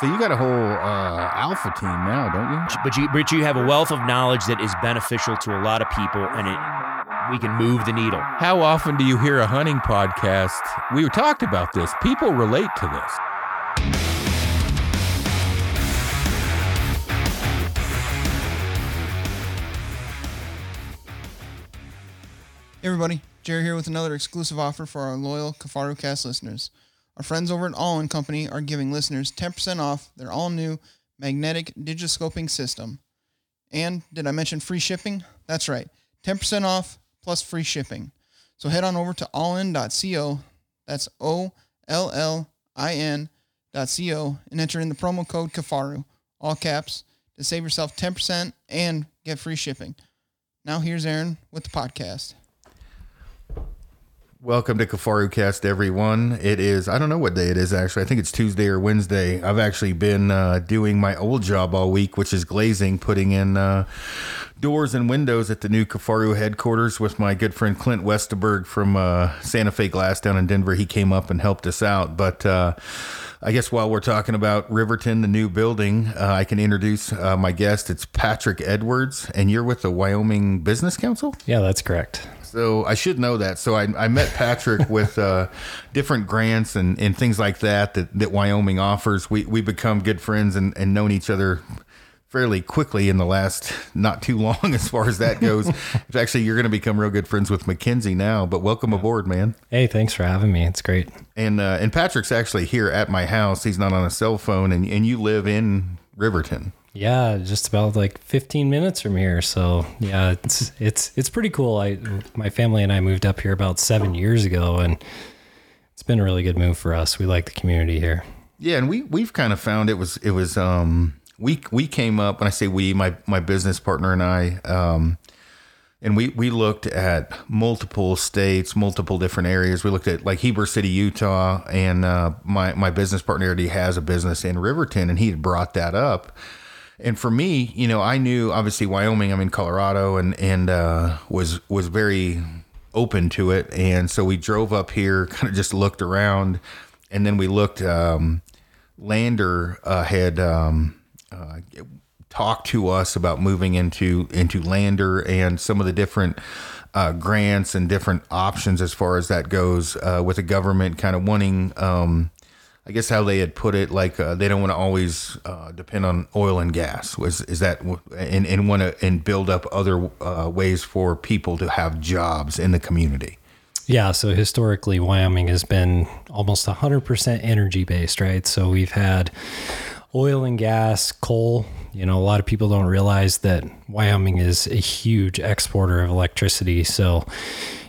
So you got a whole uh, alpha team now, don't you? But you, but you have a wealth of knowledge that is beneficial to a lot of people, and it we can move the needle. How often do you hear a hunting podcast? We talked about this. People relate to this. Hey everybody, Jerry here with another exclusive offer for our loyal Kifaru Cast listeners. Our friends over at Ollin Company are giving listeners 10% off their all new magnetic digiscoping system. And did I mention free shipping? That's right, 10% off plus free shipping. So head on over to ollin.co, that's O L L I N dot co, and enter in the promo code Kifaru, all caps, to save yourself 10% and get free shipping. Now here's Aaron with the podcast. Welcome to Kifaru Cast, everyone. It is, I don't know what day it is actually. I think it's Tuesday or Wednesday. I've actually been uh, doing my old job all week, which is glazing, putting in uh, doors and windows at the new Kifaru headquarters with my good friend Clint Westerberg from uh, Santa Fe Glass down in Denver. He came up and helped us out. But uh, I guess while we're talking about Riverton, the new building, uh, I can introduce uh, my guest. It's Patrick Edwards, and you're with the Wyoming Business Council? Yeah, that's correct. So I should know that. So I, I met Patrick with uh, different grants and, and things like that, that that Wyoming offers. We we become good friends and, and known each other fairly quickly in the last not too long as far as that goes. Actually, you're going to become real good friends with Mackenzie now. But welcome aboard, man. Hey, thanks for having me. It's great. And uh, and Patrick's actually here at my house. He's not on a cell phone, and and you live in Riverton. Yeah, just about like 15 minutes from here. So yeah, it's it's it's pretty cool. I my family and I moved up here about seven years ago, and it's been a really good move for us. We like the community here. Yeah, and we we've kind of found it was it was um we we came up when I say we my my business partner and I um and we we looked at multiple states, multiple different areas. We looked at like Heber City, Utah, and uh, my my business partner already has a business in Riverton, and he had brought that up. And for me, you know, I knew obviously Wyoming. I'm in Colorado, and and uh, was was very open to it. And so we drove up here, kind of just looked around, and then we looked. Um, Lander uh, had um, uh, talked to us about moving into into Lander and some of the different uh, grants and different options as far as that goes uh, with the government kind of wanting. Um, I guess how they had put it, like uh, they don't want to always uh, depend on oil and gas. Was is that and and want to and build up other uh, ways for people to have jobs in the community. Yeah, so historically, Wyoming has been almost 100% energy based, right? So we've had oil and gas, coal. You know, a lot of people don't realize that Wyoming is a huge exporter of electricity. So,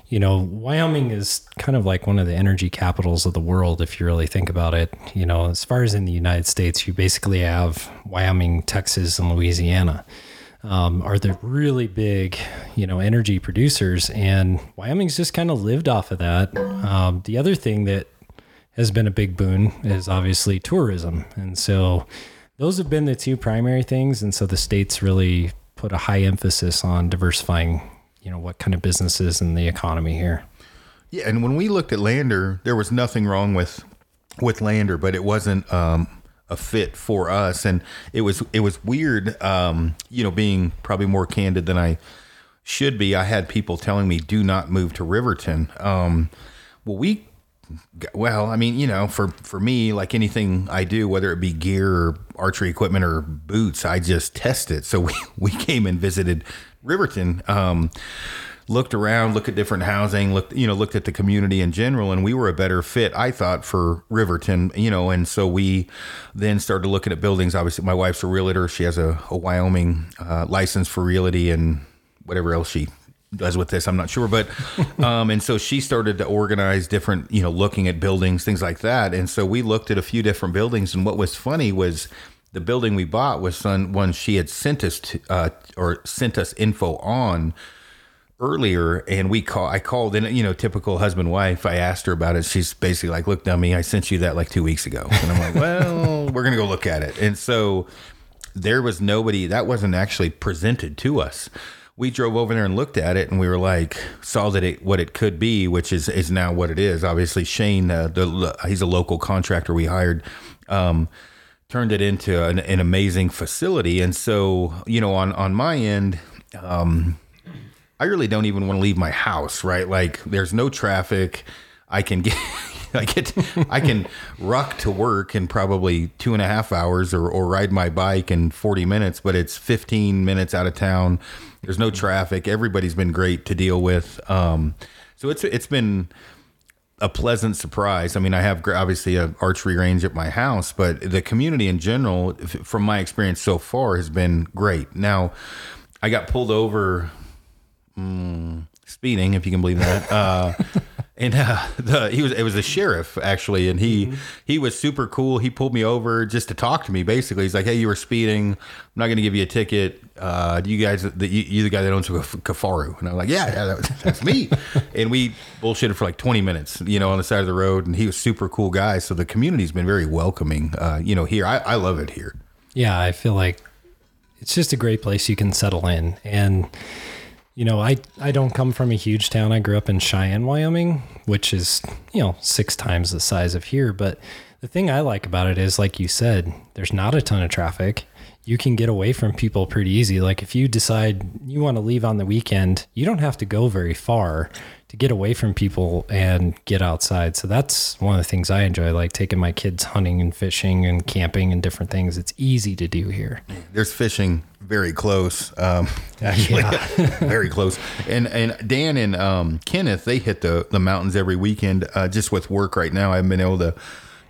you know, Wyoming is kind of like one of the energy capitals of the world, if you really think about it. You know, as far as in the United States, you basically have Wyoming, Texas, and Louisiana. Um, are the really big, you know, energy producers, and Wyoming's just kind of lived off of that. Um, the other thing that has been a big boon is obviously tourism, and so those have been the two primary things. And so the states really put a high emphasis on diversifying, you know, what kind of businesses in the economy here. Yeah, and when we looked at Lander, there was nothing wrong with with Lander, but it wasn't um, a fit for us, and it was it was weird. Um, you know, being probably more candid than I should be. I had people telling me, "Do not move to Riverton." Um, well, we well, I mean, you know, for for me, like anything I do, whether it be gear or archery equipment or boots, I just test it. So we we came and visited Riverton. Um, looked around, looked at different housing, looked, you know, looked at the community in general, and we were a better fit, I thought, for Riverton, you know, and so we then started looking at buildings. Obviously, my wife's a realtor; she has a, a Wyoming uh, license for realty and whatever else she does with this, I'm not sure, but um, and so she started to organize different, you know, looking at buildings, things like that, and so we looked at a few different buildings, and what was funny was the building we bought was one, one she had sent us to, uh, or sent us info on earlier and we call I called in you know typical husband wife I asked her about it. She's basically like look dummy I sent you that like 2 weeks ago. And I'm like well we're going to go look at it. And so there was nobody that wasn't actually presented to us. We drove over there and looked at it and we were like saw that it what it could be which is is now what it is. Obviously Shane uh, the he's a local contractor we hired. Um, turned it into an, an amazing facility. And so, you know, on on my end, um, I really don't even want to leave my house. Right, like there's no traffic. I can get. I get I can ruck to work in probably two and a half hours or, or ride my bike in 40 minutes, but it's 15 minutes out of town. There's no traffic. Everybody's been great to deal with. Um, so it's it's been a pleasant surprise. I mean, I have obviously a archery range at my house, but the community in general, from my experience so far, has been great. Now, I got pulled over mm, speeding, if you can believe that. Uh, and uh, the he was it was a sheriff actually, and he he was super cool. He pulled me over just to talk to me. Basically, he's like, "Hey, you were speeding. I'm not going to give you a ticket. Uh, do you guys the, you, you the guy that owns Kaf- Kifaru?" And I'm like, "Yeah, yeah, that, that's me." and we bullshitted for like 20 minutes, you know, on the side of the road. And he was super cool guy. So the community's been very welcoming, uh, you know. Here, I, I love it here. Yeah, I feel like it's just a great place you can settle in. And you know, I I don't come from a huge town. I grew up in Cheyenne, Wyoming, which is, you know, six times the size of here, but the thing I like about it is like you said, there's not a ton of traffic. You can get away from people pretty easy. Like if you decide you want to leave on the weekend, you don't have to go very far to get away from people and get outside. So that's one of the things I enjoy, like taking my kids hunting and fishing and camping and different things. It's easy to do here. There's fishing very close, um, actually, very close. And and Dan and um, Kenneth, they hit the the mountains every weekend. Uh, just with work right now, I haven't been able to,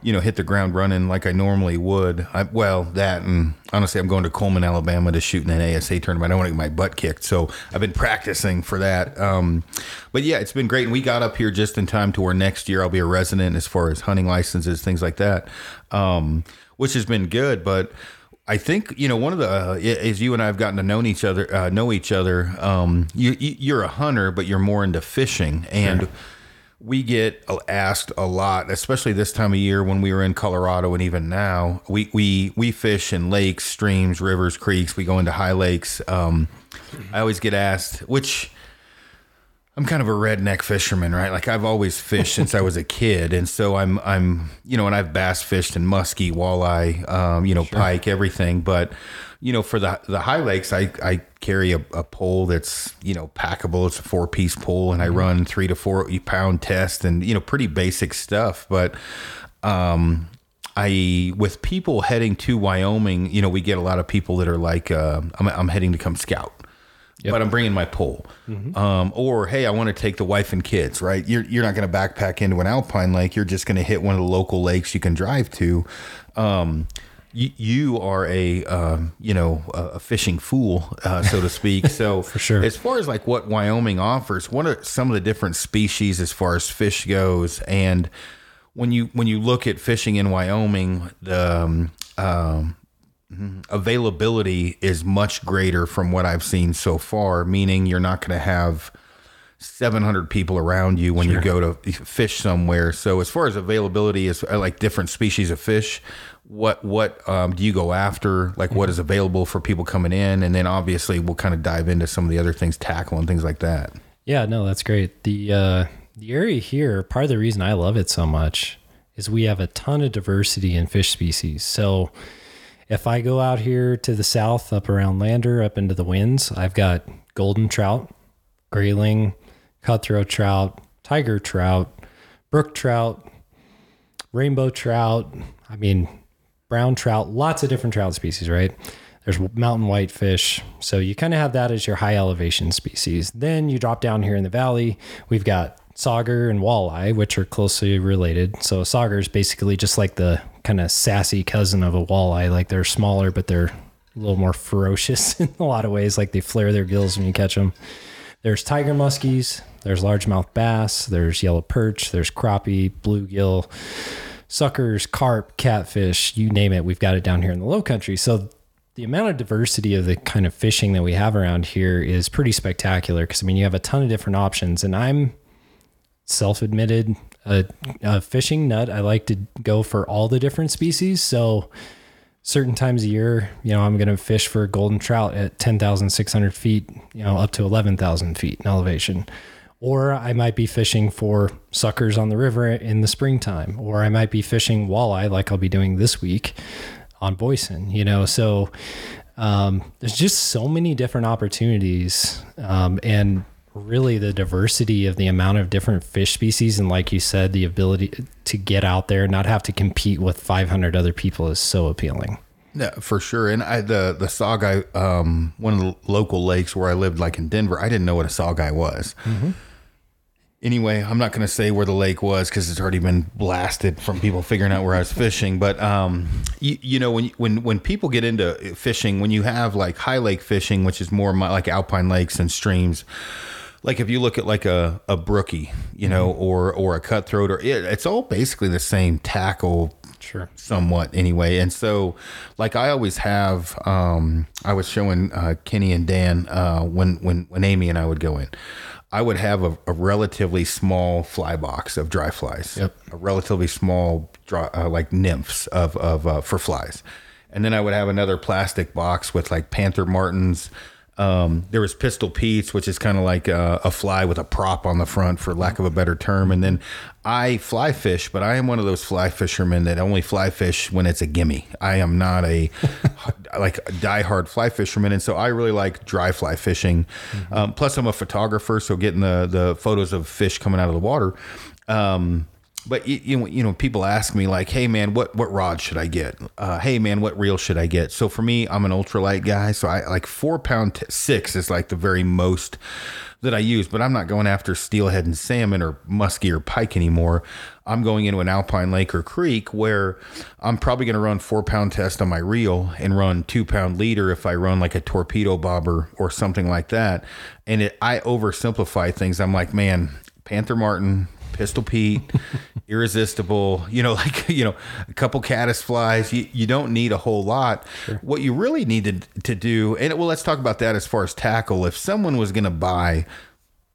you know, hit the ground running like I normally would. I, well, that and honestly, I'm going to Cullman, Alabama to shoot in an ASA tournament. I don't want to get my butt kicked, so I've been practicing for that. Um, but yeah, it's been great, and we got up here just in time to where next year I'll be a resident as far as hunting licenses, things like that, um, which has been good. But I think you know one of the uh, as you and I have gotten to know each other, uh, know each other. Um, you, you're a hunter, but you're more into fishing, and we get asked a lot, especially this time of year when we were in Colorado, and even now we we we fish in lakes, streams, rivers, creeks. We go into high lakes. Um, I always get asked which. I'm kind of a redneck fisherman, right? Like I've always fished since I was a kid, and so I'm I'm you know, and I've bass fished and muskie, walleye, um, you know, pike, everything. But you know, for the the high lakes, I I carry a, a pole that's you know packable. It's a four piece pole, and I run three to four pound test, and you know, pretty basic stuff. But um, I with people heading to Wyoming, you know, we get a lot of people that are like, uh, I'm I'm heading to come scout but I'm bringing my pole. Um, or hey, I want to take the wife and kids. Right? You're you're not going to backpack into an alpine lake. You're just going to hit one of the local lakes you can drive to. Um, you, you are a um, you know a fishing fool, uh, so to speak. So for sure. as far as like what Wyoming offers, what are some of the different species as far as fish goes, and when you when you look at fishing in Wyoming, the um, um, availability is much greater from what I've seen so far, meaning you're not going to have 700 people around you when you go to fish somewhere. So as far as availability is uh, like different species of fish, what what um, do you go after? Like what is available for people coming in, and then obviously we'll kind of dive into some of the other things, tackle and things like that. Yeah, no, that's great. The uh, the area here, part of the reason I love it so much is we have a ton of diversity in fish species. So if I go out here to the south, up around Lander, up into the winds, I've got golden trout, grayling, cutthroat trout, tiger trout, brook trout, rainbow trout. I mean, brown trout, lots of different trout species, right? There's mountain whitefish. So you kind of have that as your high elevation species. Then you drop down here in the valley. We've got sauger and walleye, which are closely related. So sauger is basically just like the kind of sassy cousin of a walleye. Like they're smaller, but they're a little more ferocious in a lot of ways. Like they flare their gills when you catch them. There's tiger muskies. There's largemouth bass. There's yellow perch. There's crappie, bluegill, suckers, carp, catfish. You name it. We've got it down here in the low country. So the amount of diversity of the kind of fishing that we have around here is pretty spectacular because I mean you have a ton of different options and I'm self-admitted a, a fishing nut I like to go for all the different species so certain times a year you know I'm going to fish for golden trout at 10,600 feet you know up to 11,000 feet in elevation or I might be fishing for suckers on the river in the springtime or I might be fishing walleye like I'll be doing this week on Boysen, you know, so um, there's just so many different opportunities um, and really the diversity of the amount of different fish species and like you said the ability to get out there and not have to compete with 500 other people is so appealing Yeah, for sure. And I the the sauger, um, one of the local lakes where I lived, like in Denver, I didn't know what a sauger was. Anyway, I'm not going to say where the lake was because it's already been blasted from people figuring out where I was fishing. But um, you, you know, when when when people get into fishing, when you have like high lake fishing, which is more my, like alpine lakes and streams, like if you look at like a, a brookie, you know, or or a cutthroat, or it, it's all basically the same tackle sure somewhat anyway. And so, like I always have, um, I was showing uh, Kenny and Dan uh, when when when Amy and I would go in. I would have a, a relatively small fly box of dry flies, Yep. a relatively small dry, uh, like nymphs of of uh, for flies, and then I would have another plastic box with like panther martins. Um, there was pistol Pete's, which is kind of like a, a fly with a prop on the front, for lack of a better term. And then I fly fish, but I am one of those fly fishermen that only fly fish when it's a gimme. I am not a like a diehard fly fisherman, and so I really like dry fly fishing. Um, plus, I'm a photographer, so getting the the photos of fish coming out of the water. Um, but you, you know, you know, people ask me like, "Hey, man, what what rod should I get? Uh, hey, man, what reel should I get?" So for me, I'm an ultralight guy, so I like four pound t- six is like the very most that I use. But I'm not going after steelhead and salmon or muskie or pike anymore. I'm going into an alpine lake or creek where I'm probably going to run four pound test on my reel and run two pound leader if I run like a torpedo bobber or something like that. And it, I oversimplify things. I'm like, man, Panther Martin, Pistol Pete, Irresistible, you know, like, you know, a couple caddis flies. You, you don't need a whole lot. What you really needed to do, and well, let's talk about that as far as tackle. If someone was going to buy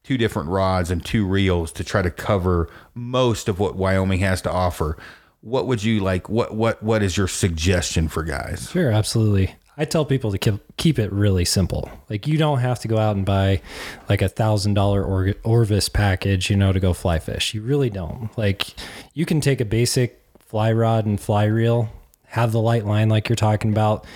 two different rods and two reels to try to cover most of what Wyoming has to offer, what would you like? What, what, what is your suggestion for guys? Sure, absolutely. I tell people to keep keep it really simple. Like you don't have to go out and buy like a thousand dollar Orvis package, you know, to go fly fish. You really don't. Like you can take a basic fly rod and fly reel, have the light line like you're talking about.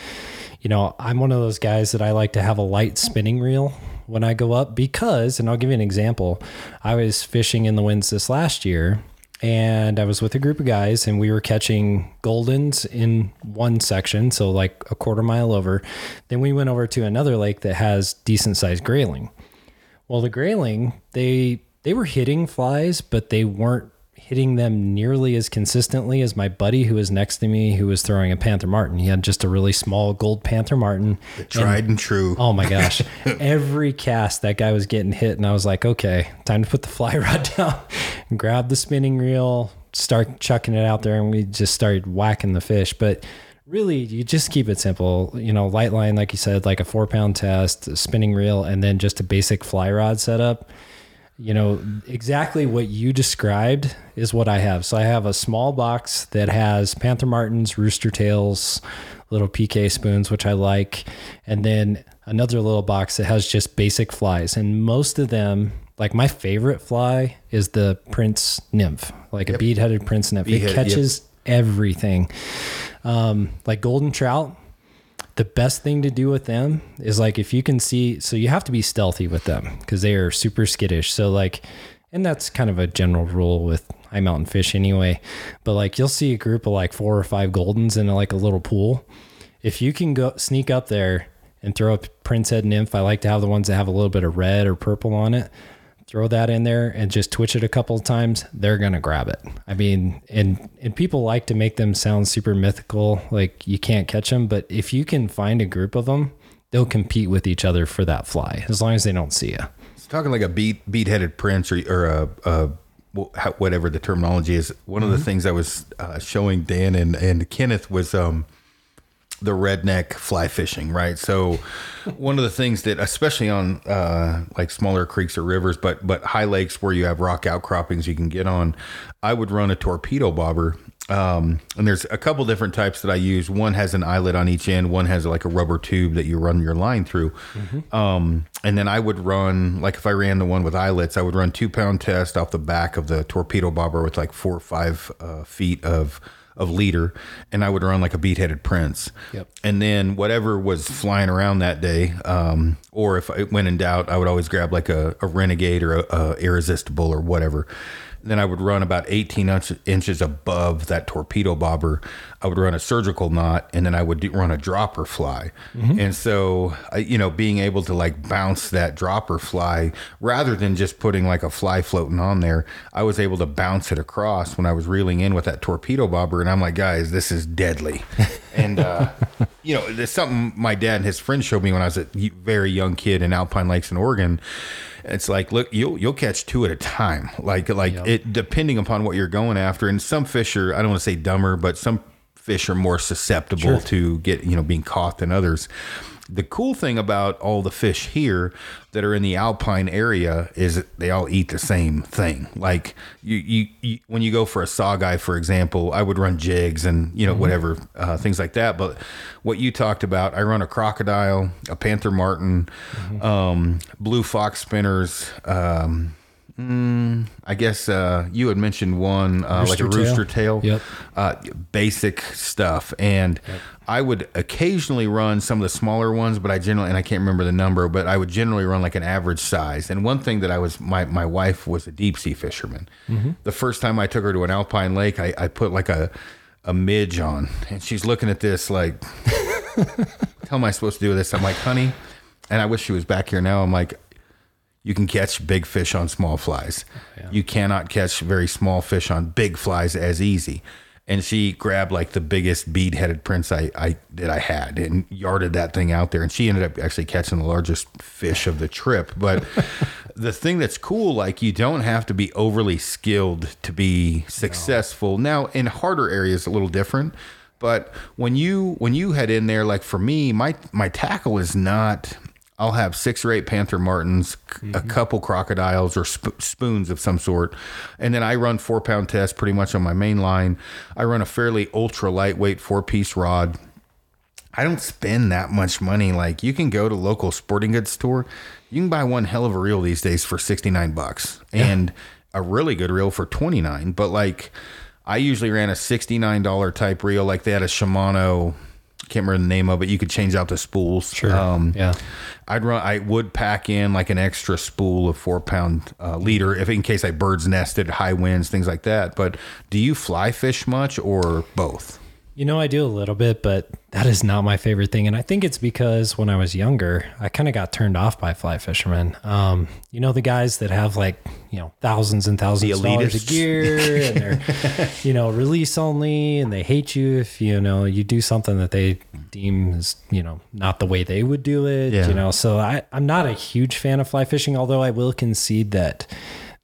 You know, I'm one of those guys that I like to have a light spinning reel when I go up because, and I'll give you an example. I was fishing in the winds this last year and I was with a group of guys and we were catching goldens in one section, so like a quarter mile over. Then we went over to another lake that has decent sized grayling. Well, the grayling, they they were hitting flies, but they weren't hitting them nearly as consistently as my buddy who was next to me who was throwing a panther martin. He had just a really small gold panther martin. Tried and true. Oh my gosh. Every cast that guy was getting hit and I was like, okay, time to put the fly rod down, grab the spinning reel, start chucking it out there and we just started whacking the fish. But really you just keep it simple. You know, light line, like you said, like a four pound test, a spinning reel, and then just a basic fly rod setup. You know, exactly what you described is what I have. So I have a small box that has Panther Martins, Rooster Tails, little PK spoons, which I like, and then another little box that has just basic flies. And most of them, like my favorite fly is the Prince Nymph, like a bead headed Prince Nymph. Bead-headed, it yep. catches everything. Um, like golden trout, the best thing to do with them is like if you can see so you have to be stealthy with them because they are super skittish. So like and that's kind of a general rule with high mountain fish anyway but like you'll see a group of like four or five goldens in like a little pool. If you can go sneak up there and throw a prince head nymph i like to have the ones that have a little bit of red or purple on it throw that in there and just twitch it a couple of times they're gonna grab it. I mean and and people like to make them sound super mythical like you can't catch them but if you can find a group of them they'll compete with each other for that fly as long as they don't see you It's talking like a beat beat headed prince or or a, a whatever the terminology is. One of the things I was uh, showing Dan and and Kenneth was um the redneck fly fishing, right? So one of the things that especially on uh like smaller creeks or rivers, but but high lakes where you have rock outcroppings you can get on, I would run a torpedo bobber. Um, and there's a couple different types that I use. One has an eyelet on each end. One has like a rubber tube that you run your line through. Um, and then I would run like if I ran the one with eyelets, I would run two pound test off the back of the torpedo bobber with like four or five uh, feet of of leader, and I would run like a beat headed prince. Yep. And then whatever was flying around that day, um, or if it went in doubt, I would always grab like a, a renegade or a, a irresistible or whatever. Then I would run about 18 inch, inches above that torpedo bobber. I would run a surgical knot, and then I would do, run a dropper fly. And so, I, you know, being able to like bounce that dropper fly rather than just putting like a fly floating on there, I was able to bounce it across when I was reeling in with that torpedo bobber. And I'm like, guys, this is deadly. and, uh, you know, there's something my dad and his friends showed me when I was a very young kid in Alpine Lakes in Oregon. It's like, look, you'll you'll catch two at a time. Like like it depending upon what you're going after. And some fish are I don't want to say dumber, but some fish are more susceptible to get you know being caught than others. The cool thing about all the fish here that are in the alpine area is that they all eat the same thing. Like you, you, you when you go for a sauger, for example, I would run jigs and you know whatever uh, things like that. But what you talked about, I run a crocodile, a panther martin, um, blue fox spinners. Um, mm, I guess uh, you had mentioned one uh, like a Rooster tail. tail. Yep. Uh, basic stuff, and I would occasionally run some of the smaller ones, but I generally and I can't remember the number, but I would generally run like an average size. And one thing that I was my my wife was a deep sea fisherman. The first time I took her to an alpine lake, I, I put like a a midge on, and she's looking at this like, "How am I supposed to do this?" I'm like, "Honey," and I wish she was back here now. I'm like, you can catch big fish on small flies. Oh, you cannot catch very small fish on big flies as easy. And she grabbed like the biggest bead headed prince I, I that I had and yarded that thing out there. And she ended up actually catching the largest fish of the trip. But the thing that's cool, like you don't have to be overly skilled to be successful. Now in harder areas a little different. But when you when you head in there, like for me, my my tackle is not I'll have six or eight panther martins, a mm-hmm. couple crocodiles or sp- spoons of some sort, and then I run four pound tests pretty much on my main line. I run a fairly ultra lightweight four piece rod. I don't spend that much money. Like you can go to local sporting goods store, you can buy one hell of a reel these days for sixty nine bucks, and a really good reel for twenty nine. But like, I usually ran a sixty nine dollar type reel. Like they had a Shimano. Can't remember the name of it. You could change out the spools. Sure. Um, yeah. I'd run. I would pack in like an extra spool of four pound uh, leader if in case I birds nested, high winds, things like that. But do you fly fish much or both? You know, I do a little bit, but that is not my favorite thing. And I think it's because when I was younger, I kind of got turned off by fly fishermen. Um, you know, the guys that have like, you know, thousands and thousands of dollars of gear and they're, you know, release only and they hate you if, you know, you do something that they deem as, you know, not the way they would do it, Yeah. you know. So I, I'm not a huge fan of fly fishing, although I will concede that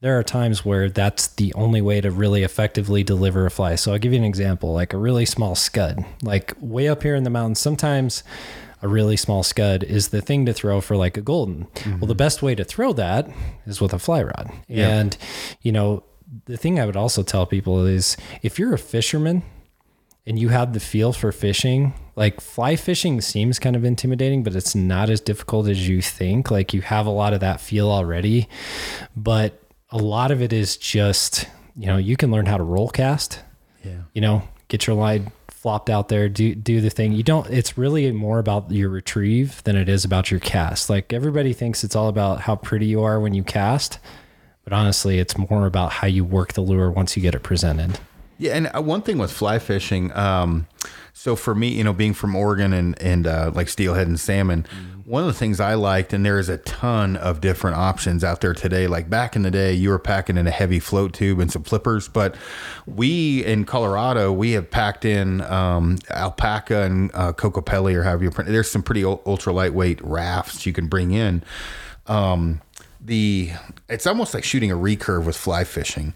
there are times where that's the only way to really effectively deliver a fly. So I'll give you an example, like a really small scud, like way up here in the mountains. Sometimes a really small scud is the thing to throw for like a golden. Mm-hmm. Well, the best way to throw that is with a fly rod. And, you know, the thing I would also tell people is if you're a fisherman and you have the feel for fishing, like fly fishing seems kind of intimidating, but it's not as difficult as you think. Like you have a lot of that feel already, but a lot of it is just, you know, you can learn how to roll cast. Yeah. You know, get your line flopped out there, do do the thing. You don't it's really more about your retrieve than it is about your cast. Like everybody thinks it's all about how pretty you are when you cast, but honestly, it's more about how you work the lure once you get it presented. Yeah, and uh, one thing with fly fishing, um, so for me, you know, being from Oregon and and uh, like steelhead and salmon, one of the things I liked, and there is a ton of different options out there today. Like back in the day, you were packing in a heavy float tube and some flippers, but we in Colorado, we have packed in um, Alpacka and uh, Kokopelli or however you print. There's some pretty ultra lightweight rafts you can bring in. Um, the it's almost like shooting a recurve with fly fishing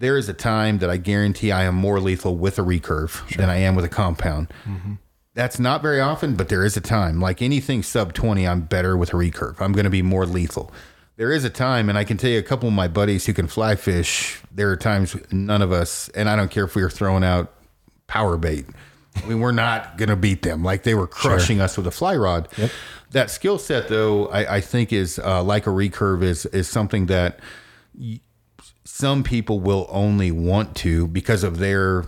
there is a time that I guarantee I am more lethal with a recurve than I am with a compound. That's not very often, but there is a time. Like anything sub 20, I'm better with a recurve. I'm going to be more lethal. There is a time, and I can tell you a couple of my buddies who can fly fish. There are times none of us, and I don't care if we were throwing out power bait, we were not going to beat them. Like they were crushing us with a fly rod. That skill set, though, I, I think is uh, like a recurve is is something that some people will only want to because of their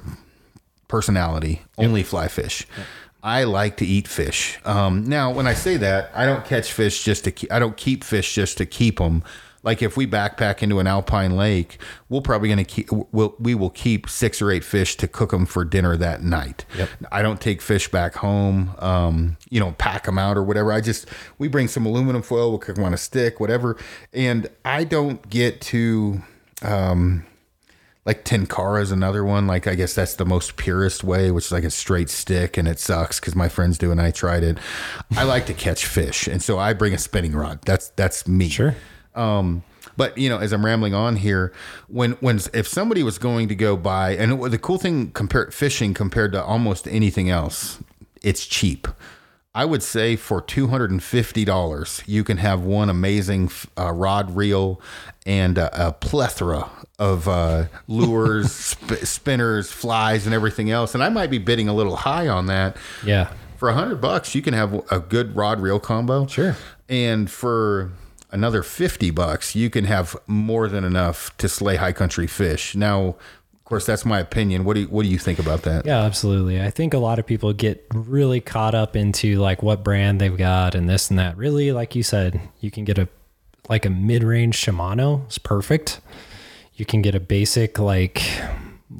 personality, only fly fish. I like to eat fish. Um, now, when I say that, I don't catch fish just to. Keep, I don't keep fish just to keep them. Like if we backpack into an alpine lake, we're probably gonna keep. We'll, we will keep six or eight fish to cook them for dinner that night. Yep. I don't take fish back home. Um, you know, pack them out or whatever. I just we bring some aluminum foil. We'll cook them on a stick, whatever. And I don't get to. Um, like tenkara is another one. Like I guess that's the most purest way, which is like a straight stick, and it sucks because my friends do, and I tried it. I like to catch fish, and so I bring a spinning rod. That's that's me. Sure. Um, but you know, as I'm rambling on here, when when if somebody was going to go buy, and the cool thing compared fishing compared to almost anything else, it's cheap. I would say for two hundred and fifty dollars, you can have one amazing uh, rod reel and a, a plethora of uh, lures, sp- spinners, flies, and everything else. And I might be bidding a little high on that. Yeah. For a hundred bucks, you can have a good rod reel combo. Sure. And for another 50 bucks, you can have more than enough to slay high country fish. Now, course, that's my opinion. What do you, what do you think about that? Yeah, absolutely. I think a lot of people get really caught up into like what brand they've got and this and that. Really, like you said, you can get a like a mid-range Shimano is perfect. You can get a basic like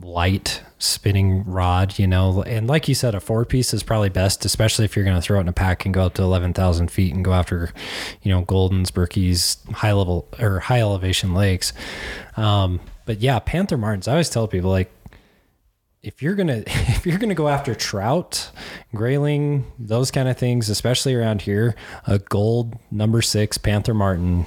light spinning rod, you know, and like you said, a four piece is probably best, especially if you're going to throw it in a pack and go up to 11,000 feet and go after, you know, Goldens, Berkeys, high level or high elevation lakes. Um, but yeah, Panther Martins, I always tell people like, if you're gonna if you're gonna go after trout, grayling, those kind of things, especially around here, a gold number six Panther Martin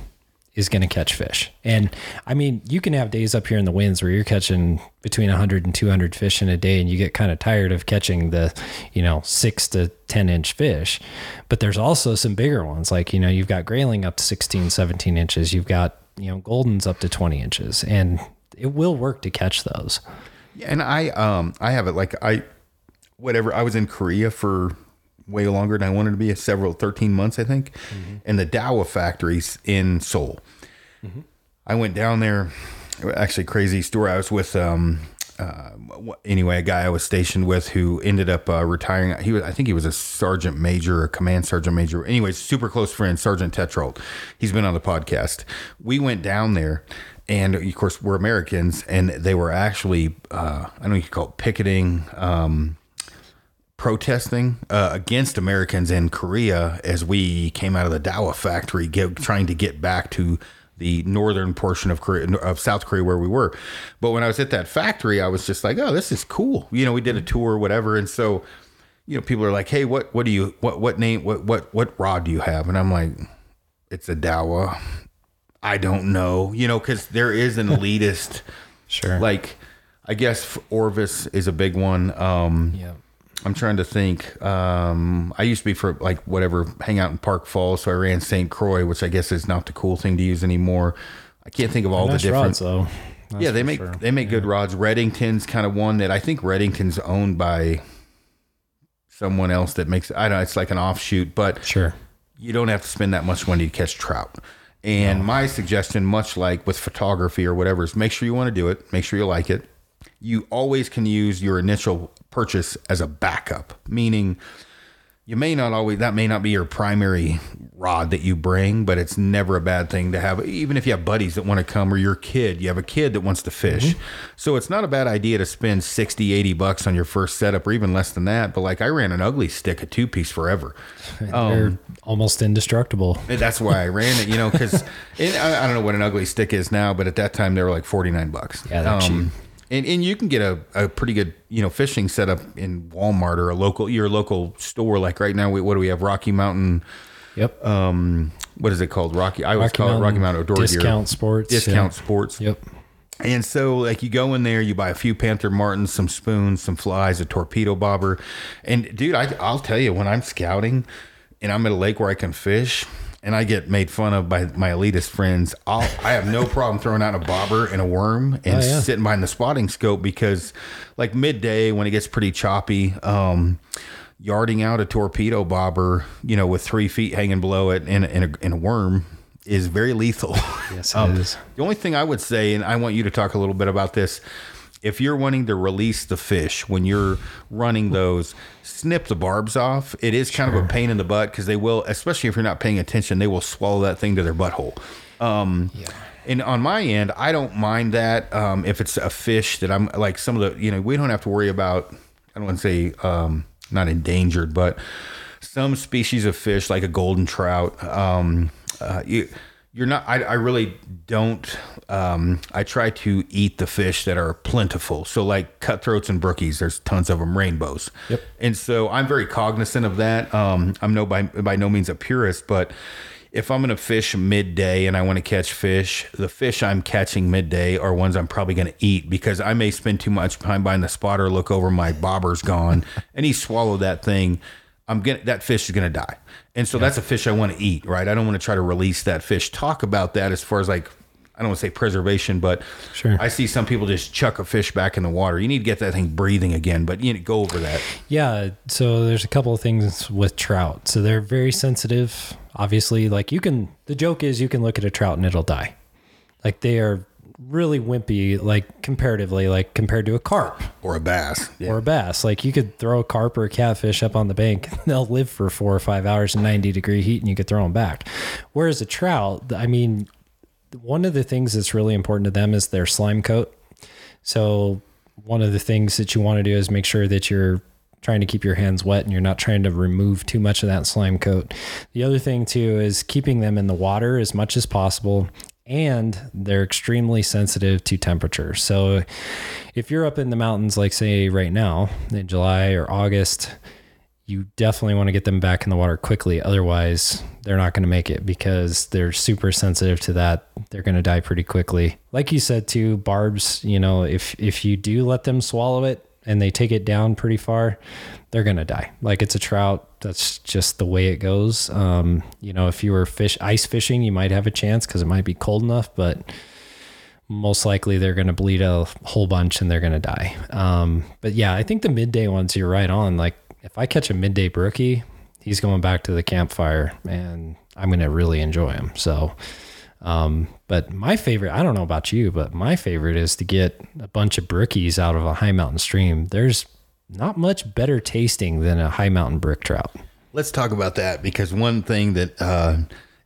is to catch fish. And I mean, you can have days up here in the winds where you're catching between 100 and 200 fish in a day and you get kind of tired of catching the, you know, 6 to 10 inch fish. But there's also some bigger ones like, you know, you've got grayling up to 16, 17 inches, you've got, you know, goldens up to 20 inches and it will work to catch those. And I um I have it like I whatever I was in Korea for way longer than I wanted to be, several 13 months I think. Mm-hmm. And the Daiwa factories in Seoul. Mm-hmm. I went down there actually crazy story. I was with um uh, anyway, a guy I was stationed with who ended up uh, retiring. He was, I think he was a sergeant major, a command sergeant major. Anyways, super close friend, Sergeant Tetrold. He's been on the podcast. We went down there and of course we're Americans, and they were actually uh, I don't know you call it picketing, um, protesting uh, against Americans in Korea as we came out of the Daiwa factory, get, trying to get back to the northern portion of Korea, of South Korea where we were. But when I was at that factory, I was just like, oh, this is cool. You know, we did a tour whatever, and so you know, people are like, hey, what what do you what what name what what what rod do you have? And I'm like, it's a Daiwa. I don't know, you know, because there is an elitist. sure. Like, I guess Orvis is a big one. Um, yeah. I'm trying to think. Um, I used to be for like whatever, hang out in Park Falls, so I ran St. Croix, which I guess is not the cool thing to use anymore. I can't think of all nice the different. rods, though. That's yeah, they make sure. they make good rods. Redington's kind of one that I think Redington's owned by someone else that makes. I don't know. It's like an offshoot, but Sure. you don't have to spend that much money to catch trout. And my suggestion, much like with photography or whatever, is make sure you want to do it, make sure you like it. You always can use your initial purchase as a backup, meaning you may not always, that may not be your primary rod that you bring, but it's never a bad thing to have. Even if you have buddies that want to come or your kid, you have a kid that wants to fish. Mm-hmm. So it's not a bad idea to spend 60, 80 bucks on your first setup or even less than that. But like I ran an ugly stick, a two piece forever. They're um, almost indestructible. That's why I ran it, you know, because I, I don't know what an ugly stick is now, but at that time they were like 49 bucks. Yeah, they're um, cheap. And, and you can get a, a pretty good, you know, fishing setup in Walmart or a local, your local store. Like right now, we, what do we have? Rocky Mountain, Yep. um, what is it called? Rocky, I always Rocky call it Rocky Mountain Mountain Outdoor Gear. Discount Sports, Discount yeah. Sports. Yep. And so, like, you go in there, you buy a few Panther Martins, some spoons, some flies, a torpedo bobber. And, dude, I, I'll tell you, when I'm scouting and I'm at a lake where I can fish and I get made fun of by my elitist friends, I'll, I have no problem throwing out a bobber and a worm and Oh, yeah. sitting behind the spotting scope because, like, midday when it gets pretty choppy, um, yarding out a torpedo bobber, you know, with three feet hanging below it and, and, a, and a worm is very lethal. Yes, it is. The only thing I would say, and I want you to talk a little bit about this, if you're wanting to release the fish when you're running those, snip the barbs off. It is kind of a pain in the butt because they will, especially if you're not paying attention, they will swallow that thing to their butthole. Um, And on my end, I don't mind that um, if it's a fish that I'm like some of the, you know, we don't have to worry about. I don't want to say um, not endangered, but some species of fish like a golden trout. Um, uh, you, you're not. I, I really don't. Um, I try to eat the fish that are plentiful. So like cutthroats and brookies, there's tons of them, rainbows. Yep. And so I'm very cognizant of that. Um, I'm no by by no means a purist, but if I'm going to fish midday and I want to catch fish, the fish I'm catching midday are ones I'm probably going to eat because I may spend too much time behind the spotter, look over, my bobber's gone, and he swallowed that thing. I'm gonna that fish is gonna die, and so that's a fish I want to eat, right? I don't want to try to release that fish. Talk about that as far as like I don't want to say preservation, but Sure. I see some people just chuck a fish back in the water. You need to get that thing breathing again, but you need to go over that. Yeah, so there's a couple of things with trout. So they're very sensitive. Obviously, like you can the joke is you can look at a trout and it'll die. Like they are really wimpy like comparatively like compared to a carp Or a bass. or a bass. Like you could throw a carp or a catfish up on the bank, and they'll live for 4 or 5 hours in 90 degree heat and you could throw them back. Whereas a trout, I mean, one of the things that's really important to them is their slime coat. So one of the things that you want to do is make sure that you're trying to keep your hands wet and you're not trying to remove too much of that slime coat. The other thing too is keeping them in the water as much as possible and they're extremely sensitive to temperature. So if you're up in the mountains like say right now in July or August, you definitely want to get them back in the water quickly. Otherwise, they're not going to make it because they're super sensitive to that. They're going to die pretty quickly. Like you said too, barbs, you know, if if you do let them swallow it and they take it down pretty far, they're to die. Like it's a trout, that's just the way it goes. Um, you know, if you were fish ice fishing, you might have a chance cuz it might be cold enough, but most likely they're to bleed a whole bunch and they're to die. Um, but yeah, I think the midday ones you're right on. Like if I catch a midday brookie, he's going back to the campfire and I'm to really enjoy him. So, um, but my favorite, I don't know about you, but my favorite is to get a bunch of brookies out of a high mountain stream. There's not much better tasting than a high mountain brook trout. Let's talk about that because one thing that uh,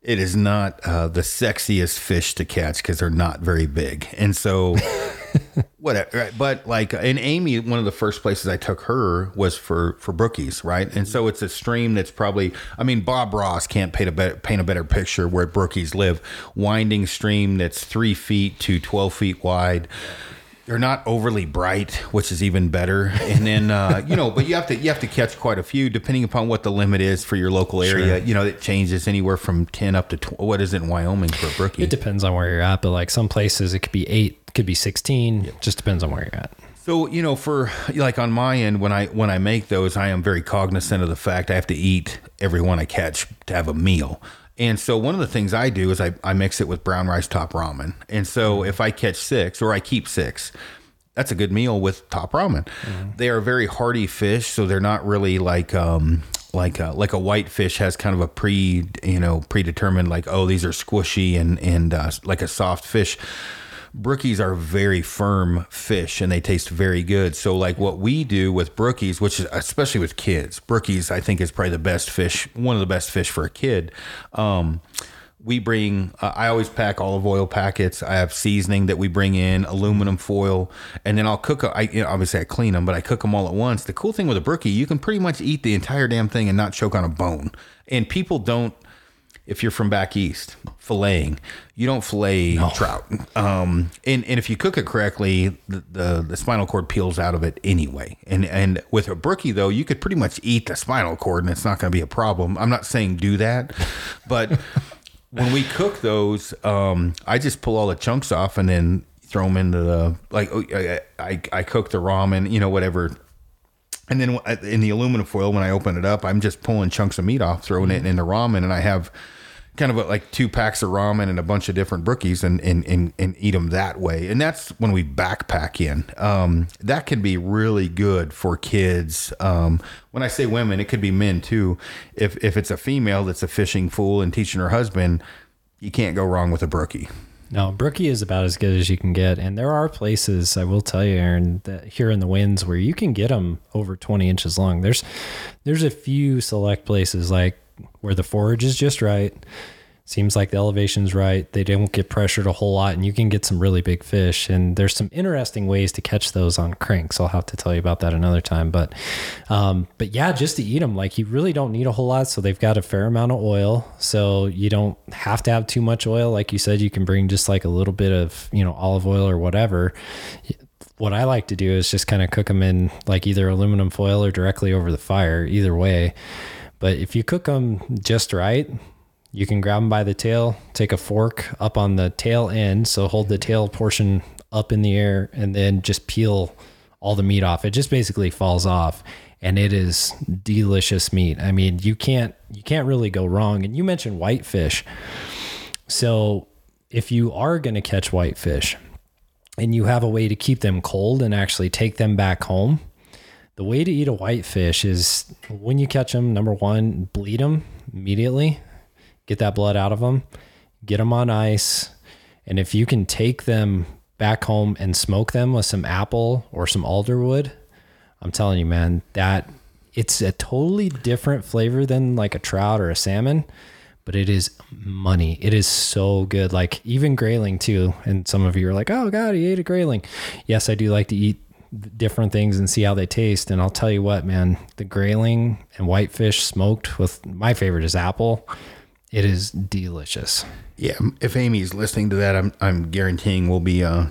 it is not uh, the sexiest fish to catch because they're not very big, and so whatever. Right? But like in Amy, one of the first places I took her was for for brookies, right? And so it's a stream that's probably. I mean, Bob Ross can't paint a better paint a better picture where brookies live. Winding stream that's three feet to twelve feet wide. They're not overly bright, which is even better. And then uh, you know, but you have to you have to catch quite a few depending upon what the limit is for your local area. You know, it changes anywhere from ten up to what is it in Wyoming for a brookie? It depends on where you're at, but like some places it could be eight, it could be 16. It just depends on where you're at. So you know, for like on my end, when I when I make those, I am very cognizant of the fact I have to eat every one I catch to have a meal. And so one of the things I do is I, I mix it with brown rice top ramen. And so if I catch six or I keep six, that's a good meal with top ramen. They are very hearty fish, so they're not really like um like a, like a white fish has kind of a pre you know predetermined like oh these are squishy and and uh, like a soft fish brookies are very firm fish and they taste very good. So like what we do with brookies, which is especially with kids, brookies I think is probably the best fish, one of the best fish for a kid. Um, we bring uh, i always pack olive oil packets i have seasoning that we bring in aluminum foil and then i'll cook I, you know, obviously i clean them but i cook them all at once the cool thing with a brookie you can pretty much eat the entire damn thing and not choke on a bone and people don't if you're from back east, filleting, you don't fillet trout. Um, and, and if you cook it correctly, the, the, the spinal cord peels out of it anyway. And and with a brookie though, you could pretty much eat the spinal cord and it's not going to be a problem. I'm not saying do that, but when we cook those, um, I just pull all the chunks off and then throw them into the like oh, I, I, I cook the ramen, you know, whatever and then in the aluminum foil, when I open it up, I'm just pulling chunks of meat off, throwing it in the ramen, and I have kind of a, like two packs of ramen and a bunch of different brookies, and and, and and eat them that way. And that's when we backpack in. Um, that can be really good for kids. Um, when I say women, it could be men too. If if it's a female that's a fishing fool and teaching her husband, you can't go wrong with a brookie. No, brookie is about as good as you can get, and there are places I will tell you, Aaron, that here in the winds where you can get them over twenty inches long. There's there's a few select places like where the forage is just right. Seems like the elevation's right. They don't get pressured a whole lot, and you can get some really big fish. And there's some interesting ways to catch those on cranks. I'll have to tell you about that another time. But, um, but yeah, just to eat them, like you really don't need a whole lot. So they've got a fair amount of oil, so you don't have to have too much oil. Like you said, you can bring just like a little bit of you know olive oil or whatever what I like to do is just kind of cook them in like either aluminum foil or directly over the fire, either way. But if you cook them just right, you can grab them by the tail, take a fork up on the tail end, so hold the tail portion up in the air, and then just peel all the meat off. It just basically falls off, and it is delicious meat. I mean, you can't you can't really go wrong. And you mentioned whitefish, so if you are going to catch whitefish, and you have a way to keep them cold and actually take them back home, the way to eat a whitefish is when you catch them. Number one, bleed them immediately get that blood out of them, get them on ice. And if you can take them back home and smoke them with some apple or some alderwood, I'm telling you, man, that it's a totally different flavor than like a trout or a salmon, but it is money. It is so good. Like even grayling too. And some of you are like, oh God, he ate a grayling. Yes, I do like to eat different things and see how they taste. And I'll tell you what, man, the grayling and whitefish smoked with my favorite is apple it is delicious. Yeah, if Amy's listening to that, I'm I'm guaranteeing we'll be uh,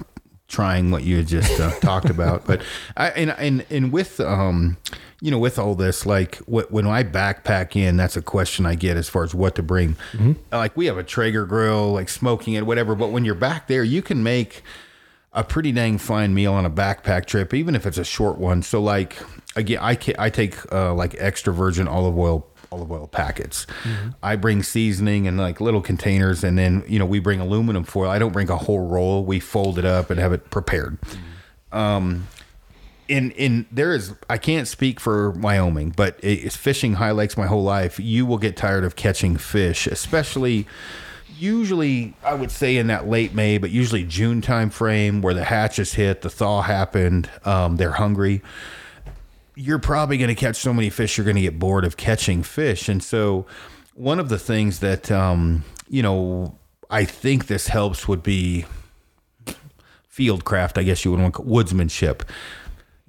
trying what you just uh, talked about. But I and and and with um, you know, with all this, like when I backpack in, that's a question I get as far as what to bring. Mm-hmm. Like we have a Traeger grill, like smoking it, whatever. But when you're back there, you can make a pretty dang fine meal on a backpack trip, even if it's a short one. So like again, I I take uh, like extra virgin olive oil olive oil packets. Mm-hmm. I bring seasoning and like little containers, and then you know we bring aluminum foil. I don't bring a whole roll. We fold it up and have it prepared. Mm-hmm. Um, in in there is I can't speak for Wyoming, but it's fishing high lakes my whole life. You will get tired of catching fish, especially usually I would say in that late May, but usually June time frame where the hatches hit, the thaw happened, um, they're hungry you're probably going to catch so many fish, you're going to get bored of catching fish. And so, one of the things that, um, you know, I think this helps would be field craft, I guess you would want woodsmanship.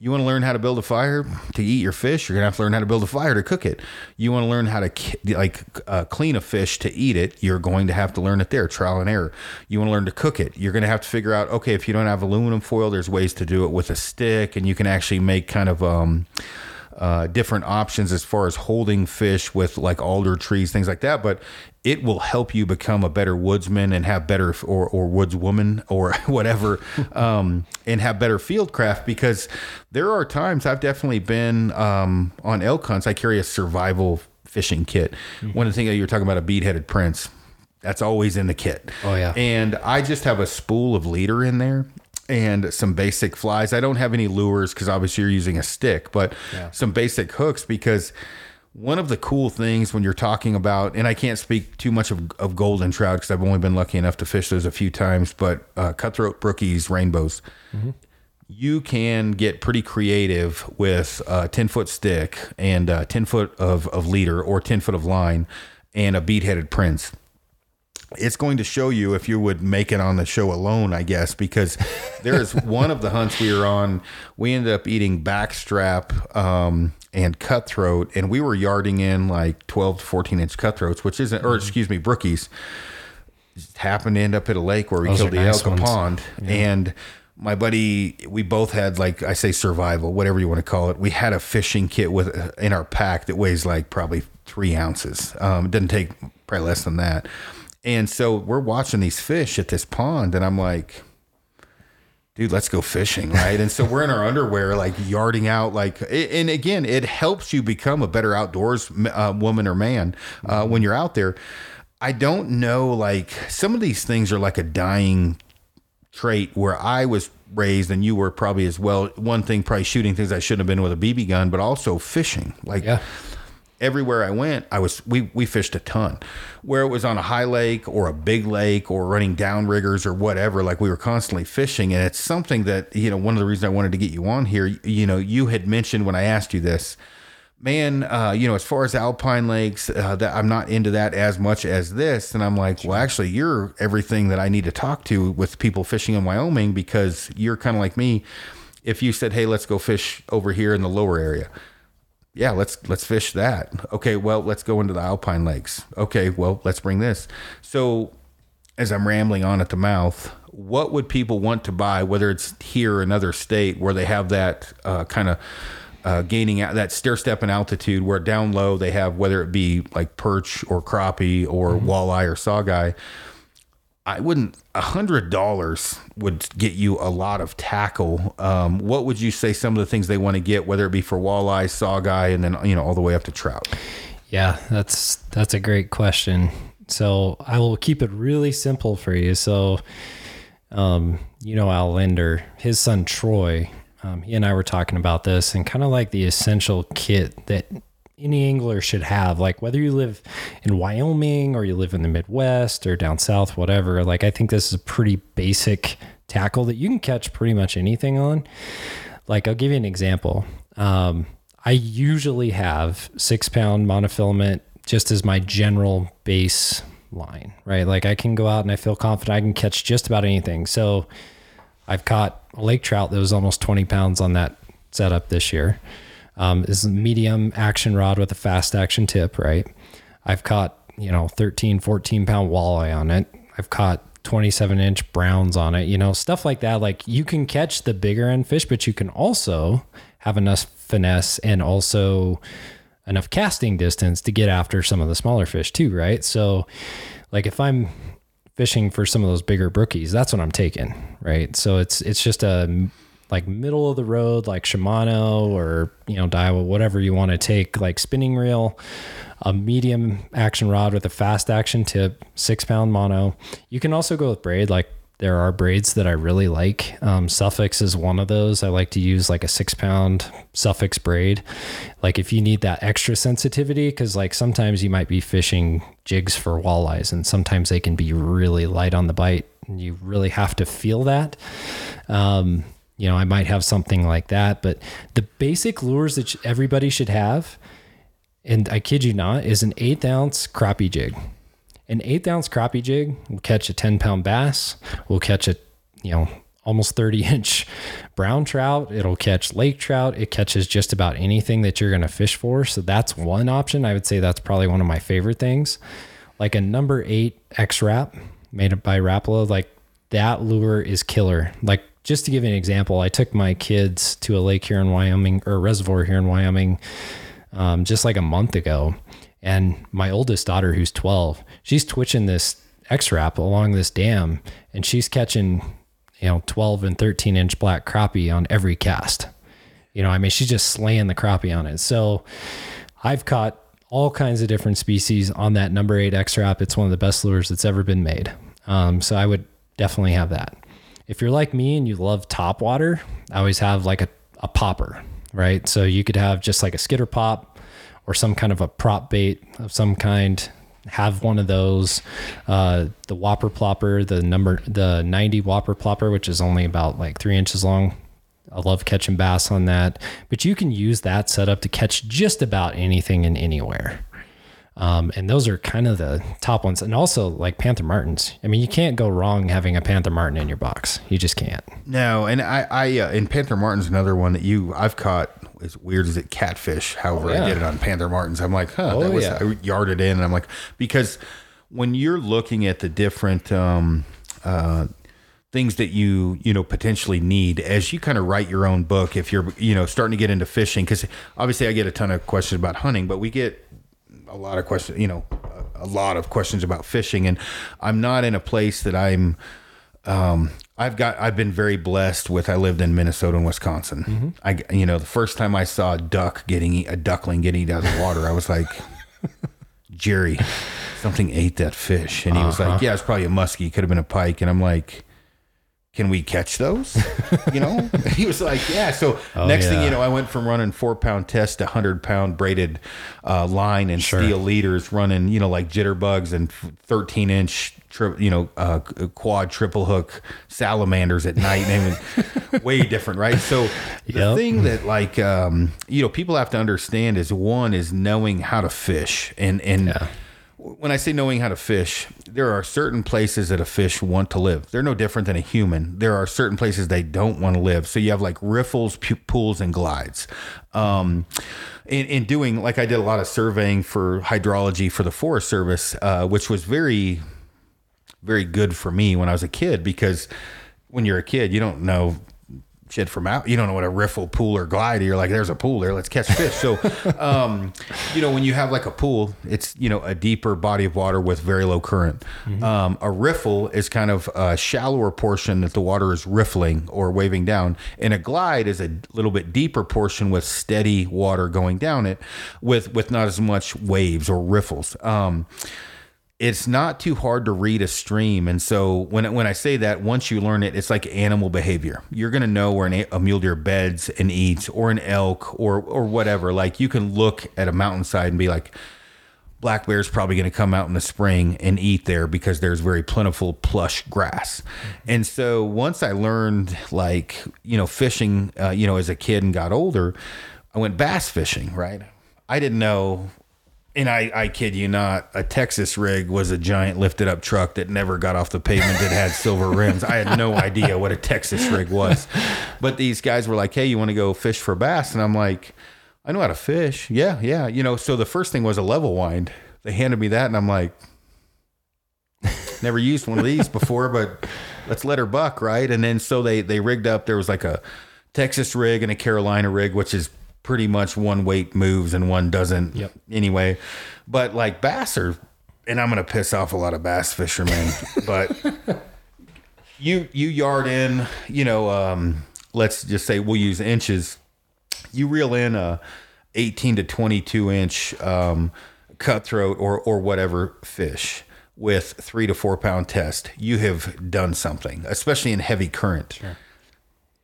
You want to learn how to build a fire to eat your fish. You're gonna have to learn how to build a fire to cook it. You want to learn how to like uh, clean a fish to eat it. You're going to have to learn it there, trial and error. You want to learn to cook it. You're gonna have to figure out okay if you don't have aluminum foil, there's ways to do it with a stick, and you can actually make kind of um, uh, different options as far as holding fish with like alder trees, things like that. But it will help you become a better woodsman and have better or or woodswoman or whatever, um, and have better field craft because there are times I've definitely been um, on elk hunts. I carry a survival fishing kit. Mm-hmm. One of the things that you were talking about a bead headed prince. That's always in the kit. Oh yeah. And I just have a spool of leader in there and some basic flies. I don't have any lures because obviously you're using a stick, but yeah. some basic hooks because one of the cool things when you're talking about, and I can't speak too much of, of golden trout because I've only been lucky enough to fish those a few times, but uh, cutthroat brookies, rainbows. Mm-hmm. You can get pretty creative with a 10 foot stick and 10 foot of, of leader or 10 foot of line and a bead headed prince it's going to show you if you would make it on the show alone, I guess, because there is one of the hunts we were on. We ended up eating backstrap um, and cutthroat, and we were yarding in like 12 to 14 inch cutthroats, which isn't, or excuse me, brookies. Just happened to end up at a lake where we Those killed the nice elk pond. Yeah. And my buddy, we both had like I say survival, whatever you want to call it. We had a fishing kit with in our pack that weighs like probably three ounces. Um, it doesn't take probably less than that and so we're watching these fish at this pond, and I'm like, dude, let's go fishing, right? and so we're in our underwear, like yarding out, like, and again, it helps you become a better outdoors uh, woman or man uh, when you're out there. I don't know, like, some of these things are like a dying trait where I was raised and you were probably as well. One thing, probably shooting things I shouldn't have been with a BB gun, but also fishing. Like, yeah everywhere I went, I was we we fished a ton. Where it was on a high lake or a big lake or running down riggers or whatever, like we were constantly fishing. And it's something that, you know, one of the reasons I wanted to get you on here, you know, you had mentioned when I asked you this, man, uh, you know, as far as alpine lakes, uh, that I'm not into that as much as this. And I'm like, well, actually, you're everything that I need to talk to with people fishing in Wyoming because you're kind of like me. If you said, hey, let's go fish over here in the lower area, yeah, let's let's fish that. Okay, well, let's go into the alpine lakes. Okay, well, let's bring this. So, as I'm rambling on at the mouth, what would people want to buy, whether it's here or another state where they have that uh, kind of uh, gaining out that stair step in altitude, where down low they have whether it be like perch or crappie or walleye or saugeye. I wouldn't. A hundred dollars would get you a lot of tackle. Um, what would you say? Some of the things they want to get, whether it be for walleye, saugeye, and then you know all the way up to trout. Yeah, that's that's a great question. So I will keep it really simple for you. So, um, you know, Al Lindner, his son Troy, um, he and I were talking about this and kind of like the essential kit that any angler should have. Like whether you live in Wyoming or you live in the Midwest or down south, whatever. Like I think this is a pretty basic tackle that you can catch pretty much anything on. Like I'll give you an example. Um, I usually have six pound monofilament just as my general base line, right? Like I can go out and I feel confident I can catch just about anything. So I've caught a lake trout that was almost 20 pounds on that setup this year. Um, is a medium action rod with a fast action tip, right? I've caught, you know, 13, 14 pound walleye on it. I've caught 27 inch browns on it, you know, stuff like that. Like you can catch the bigger end fish, but you can also have enough finesse and also enough casting distance to get after some of the smaller fish too, right? So, like if I'm fishing for some of those bigger brookies, that's what I'm taking, right? So it's it's just a like middle of the road, like Shimano or you know Daiwa, whatever you want to take, like spinning reel, a medium action rod with a fast action tip, six pound mono. You can also go with braid, like there are braids that I really like. Um, Suffix is one of those. I like to use like a six pound Suffix braid. Like if you need that extra sensitivity, because like sometimes you might be fishing jigs for walleyes and sometimes they can be really light on the bite and you really have to feel that. Um, you know, I might have something like that, but the basic lures that everybody should have, and I kid you not, is an eighth ounce crappie jig. An eighth ounce crappie jig will catch a 10 pound bass, will catch a, you know, almost 30 inch brown trout. It'll catch lake trout. It catches just about anything that you're going to fish for. So that's one option. I would say that's probably one of my favorite things. Like a number eight X-Rap made by Rapala, like that lure is killer. Like just to give you an example, I took my kids to a lake here in Wyoming or a reservoir here in Wyoming um, just like a month ago. And my oldest daughter, who's 12, she's twitching this X-Rap along this dam and she's catching, you know, 12 and 13 inch black crappie on every cast. You know, I mean, she's just slaying the crappie on it. So I've caught all kinds of different species on that number eight X-Rap. It's one of the best lures that's ever been made. Um, so I would definitely have that. If you're like me and you love top water, I always have like a, a popper, right? So you could have just like a skitter pop or some kind of a prop bait of some kind. Have one of those. Uh, the whopper plopper, the number, the 90 whopper plopper, which is only about like three inches long. I love catching bass on that, but you can use that setup to catch just about anything and anywhere. Um, and those are kind of the top ones. And also like Panther Martins. I mean, you can't go wrong having a Panther Martin in your box. You just can't. No, and I, I, uh, and Panther Martin's another one that you, I've caught as weird as it catfish. However, Oh, yeah. I did it on Panther Martins. I'm like, huh, Oh, that was, yeah. I yarded in and I'm like, because when you're looking at the different, um, uh, things that you you know potentially need as you kind of write your own book if you're you know starting to get into fishing because obviously i get a ton of questions about hunting but we get a lot of questions you know a, a lot of questions about fishing. And i'm not in a place that i'm um i've got i've been very blessed with i lived in minnesota and wisconsin. I you know the first time i saw a duck getting a duckling getting out of the water i was like jerry something ate that fish. And he was like yeah it's probably a muskie. Could have been a pike. And i'm like can we catch those? You know, he was like, yeah. So Oh, next thing you know, I went from running four pound test to hundred pound braided uh, line and steel leaders, running you know like jitterbugs and thirteen inch. Tri- you know, uh, quad triple hook salamanders at night, and it was way different, right? So the Yep. thing that like um, you know people have to understand is one is knowing how to fish, and and when I say knowing how to fish, there are certain places that a fish want to live. They're no different than a human. There are certain places they don't want to live. So you have like riffles, pu- pools, and glides. Um, in, in doing, like I did a lot of surveying for hydrology for the Forest Service, uh, which was very, very good for me when I was a kid because when you're a kid, you don't know shit from out. You don't know what a riffle, pool, or glide. You're like, there's a pool there. Let's catch fish. So, um, you know, when you have like a pool, it's you know a deeper body of water with very low current. Um, a riffle is kind of a shallower portion that the water is riffling or waving down, and a glide is a little bit deeper portion with steady water going down it, with with not as much waves or riffles. Um, it's not too hard to read a stream. And so when when I say that, once you learn it, it's like animal behavior. You're gonna know where an, a mule deer beds and eats, or an elk, or or whatever. Like you can look at a mountainside and be like, black bear's probably going to come out in the spring and eat there because there's very plentiful plush grass. And so once I learned like, you know, fishing, uh, you know, as a kid and got older, I went bass fishing, right? I didn't know and I, I kid you not, a Texas rig was a giant lifted up truck that never got off the pavement that had silver rims. I had no idea what a Texas rig was. But these guys were like, hey, you want to go fish for bass? And I'm like, I know how to fish. Yeah, yeah. You know, so the first thing was a level wind. They handed me that, and I'm like, never used one of these before, but let's let her buck, right? And then so they they rigged up. There was like a Texas rig and a Carolina rig, which is pretty much one weight moves and one doesn't. Yep. Anyway, but like bass are, and I'm gonna piss off a lot of bass fishermen, but you you yard in, you know, um, let's just say we'll use inches. You reel in a 18 to 22 inch um, cutthroat or or whatever fish with three to four pound test. You have done something, especially in heavy current.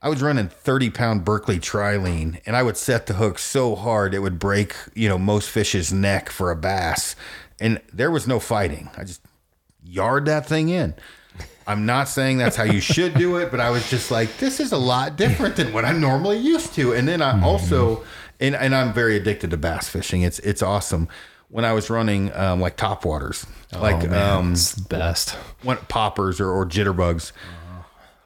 I was running 30 pound Berkley trilene and I would set the hook so hard it would break, you know, most fish's neck for a bass. And there was no fighting. I just yard that thing in. I'm not saying that's how you should do it, but I was just like, this is a lot different than what I'm normally used to. And then I also, and, and I'm very addicted to bass fishing. It's it's awesome. When I was running um, like top waters, like oh, man, um, best. when poppers or, or jitterbugs.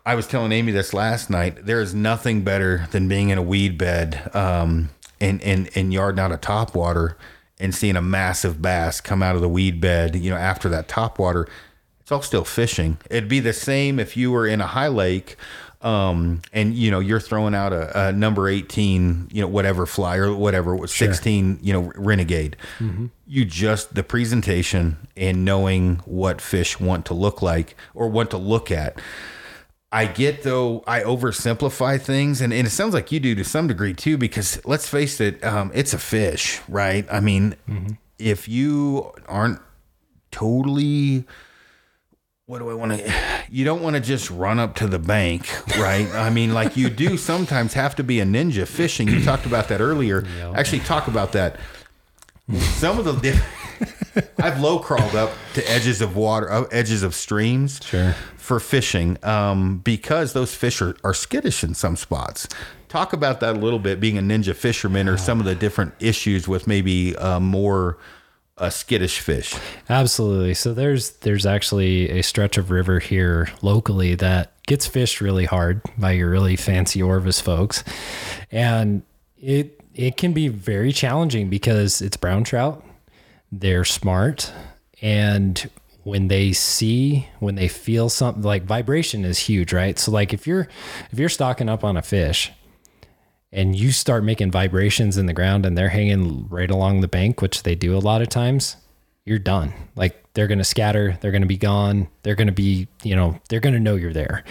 I was telling Amy this last night. There is nothing better than being in a weed bed um, and, and, and yarding out a top water and seeing a massive bass come out of the weed bed, you know, after that top water. It's all still fishing. It'd be the same if you were in a high lake um, and, you know, you're throwing out a, a number 18, you know, whatever fly or whatever, 16, you know, renegade. You just, the presentation and knowing what fish want to look like or want to look at. I get though I oversimplify things, and, and it sounds like you do to some degree too. Because let's face it, um, it's a fish, right? I mean, if you aren't totally, what do I want to? You don't want to just run up to the bank, right? I mean, like you do sometimes have to be a ninja fishing. You talked about that earlier. Actually, talk about that. Some of the I've low crawled up to edges of water, uh, edges of streams Sure. for fishing um, because those fish are, are skittish in some spots. Talk about that a little bit, being a ninja fisherman, or some of the different issues with maybe uh, more uh, skittish fish. Absolutely. So there's there's actually a stretch of river here locally that gets fished really hard by your really fancy Orvis folks, and it it can be very challenging because it's brown trout. They're smart, and when they see when they feel something like vibration is huge, right? So like if you're if you're stocking up on a fish and you start making vibrations in the ground and they're hanging right along the bank, which they do a lot of times, you're done. Like they're going to scatter, they're going to be gone, they're going to be, you know, they're going to know you're there.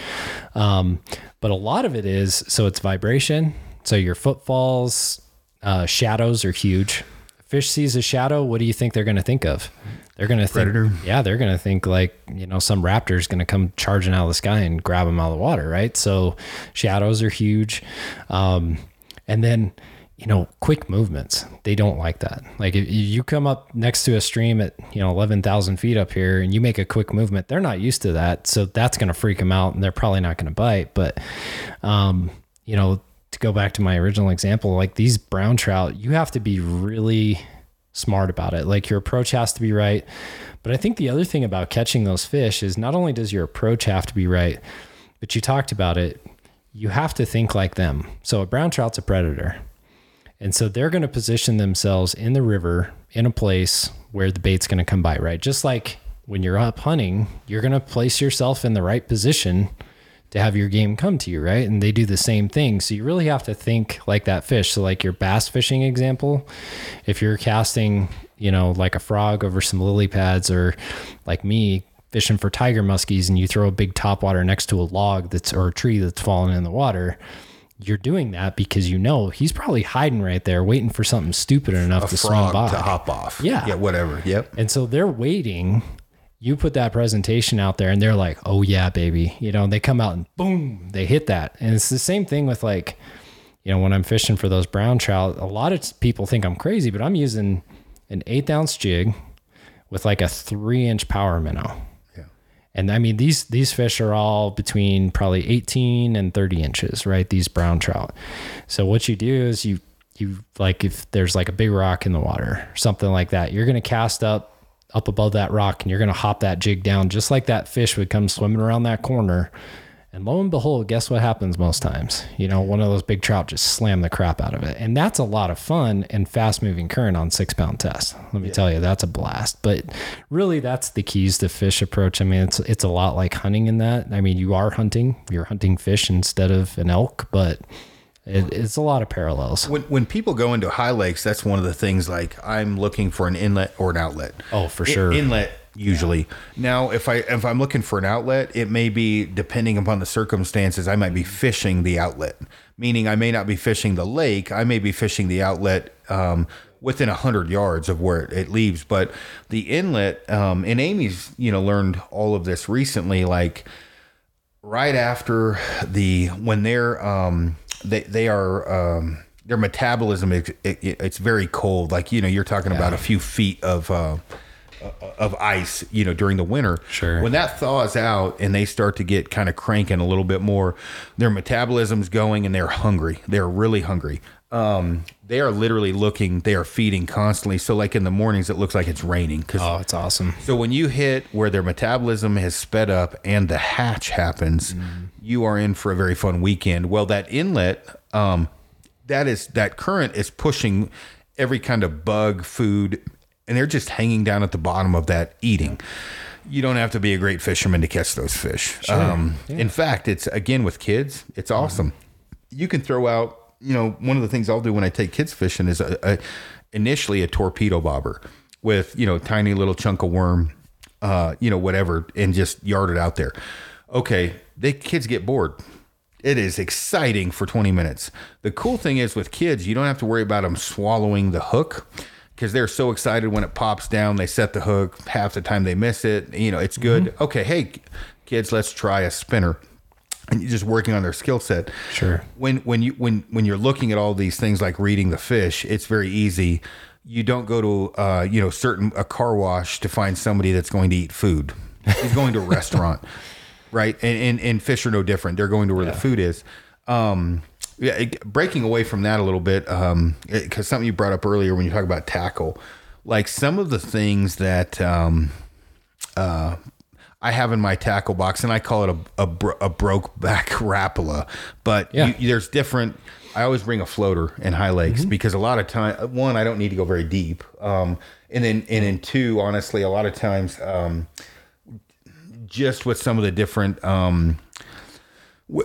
Um, but a lot of it is so it's vibration. So your footfalls, uh, shadows are huge. Fish sees a shadow, what do you think they're going to think of? They're going to think, Predator. yeah, they're going to think like, you know, some raptor's going to come charging out of the sky and grab them out of the water, right? So shadows are huge. Um, and then, you know, quick movements, they don't like that. Like if you come up next to a stream at, you know, 11,000 feet up here and you make a quick movement, they're not used to that. So that's going to freak them out and they're probably not going to bite. But, um, you know, to go back to my original example, like these brown trout, you have to be really smart about it. Like your approach has to be right. But I think the other thing about catching those fish is not only does your approach have to be right, but you talked about it, you have to think like them. So a brown trout's a predator. And so they're going to position themselves in the river in a place where the bait's going to come by, right? Just like when you're up hunting, you're going to place yourself in the right position to have your game come to you, right? And they do the same thing. So you really have to think like that fish. So like your bass fishing example, if you're casting, you know, like a frog over some lily pads or like me fishing for tiger muskies and you throw a big topwater next to a log that's or a tree that's fallen in the water, you're doing that because you know he's probably hiding right there waiting for something stupid enough A to swim by. to hop off. Yeah. Yeah, whatever. Yep. And so they're waiting. You put that presentation out there and they're like, oh, yeah, baby. You know, they come out and boom, they hit that. And it's the same thing with like, you know, when I'm fishing for those brown trout, a lot of people think I'm crazy, but I'm using an eighth ounce jig with like a three inch power minnow. Yeah. And I mean, these these fish are all between probably 18 and 30 inches, right? These brown trout. So what you do is you you like if there's like a big rock in the water, or something like that, you're gonna cast up up above that rock and you're gonna hop that jig down just like that fish would come swimming around that corner. And lo and behold, guess what happens most times? You know, one of those big trout just slam the crap out of it. And that's a lot of fun and fast moving current on six pound test. Let me tell you, that's a blast. But really that's the keys to fish approach. I mean, it's it's a lot like hunting in that. I mean, you are hunting, you're hunting fish instead of an elk, but it, it's a lot of parallels. When, when people go into high lakes, that's one of the things like I'm looking for an inlet or an outlet. Oh, for sure. inlet usually. Now, if I if I'm looking for an outlet, it may be depending upon the circumstances. I might be fishing the outlet, meaning I may not be fishing the lake. I may be fishing the outlet um, within a hundred yards of where it, it leaves. But the inlet, um, and Amy's you know learned all of this recently, like right after the when they're um they they are um their metabolism is it, it- it's very cold. Like you know you're talking about a few feet of uh of ice you know during the winter Sure. when that thaws out and they start to get kind of cranking a little bit more their metabolism's going and they're hungry they're really hungry um they are literally looking they are feeding constantly so like in the mornings it looks like it's raining because Oh, it's awesome. so when you hit where their metabolism has sped up and the hatch happens, you are in for a very fun weekend. Well, that inlet, um, that is that current is pushing every kind of bug, food, and they're just hanging down at the bottom of that eating. You don't have to be a great fisherman to catch those fish. Um, In fact, it's again with kids, it's awesome. You can throw out, you know, one of the things I'll do when I take kids fishing is a, a initially a torpedo bobber with you know tiny little chunk of worm, uh, you know whatever, and just yard it out there. Okay, the kids get bored. It is exciting for 20 minutes. The cool thing is with kids, you don't have to worry about them swallowing the hook because they're so excited when it pops down. They set the hook. Half the time they miss it. You know, it's good. Okay, hey, kids, let's try a spinner. And you're just working on their skill set. Sure. When when you when when you're looking at all these things like reading the fish, it's very easy. You don't go to uh, you know certain a car wash to find somebody that's going to eat food. He's going to a restaurant, right? And, and and fish are no different. They're going to where the food is. Um, yeah, it- breaking away from that a little bit, um, because something you brought up earlier when you talk about tackle, like some of the things that um, uh, I have in my tackle box, and I call it a a, bro- a broke back rapala. But Yeah. you, there's different. I always bring a floater in high lakes because a lot of time, one, I don't need to go very deep, um, and then and then two, honestly, a lot of times, um, just with some of the different.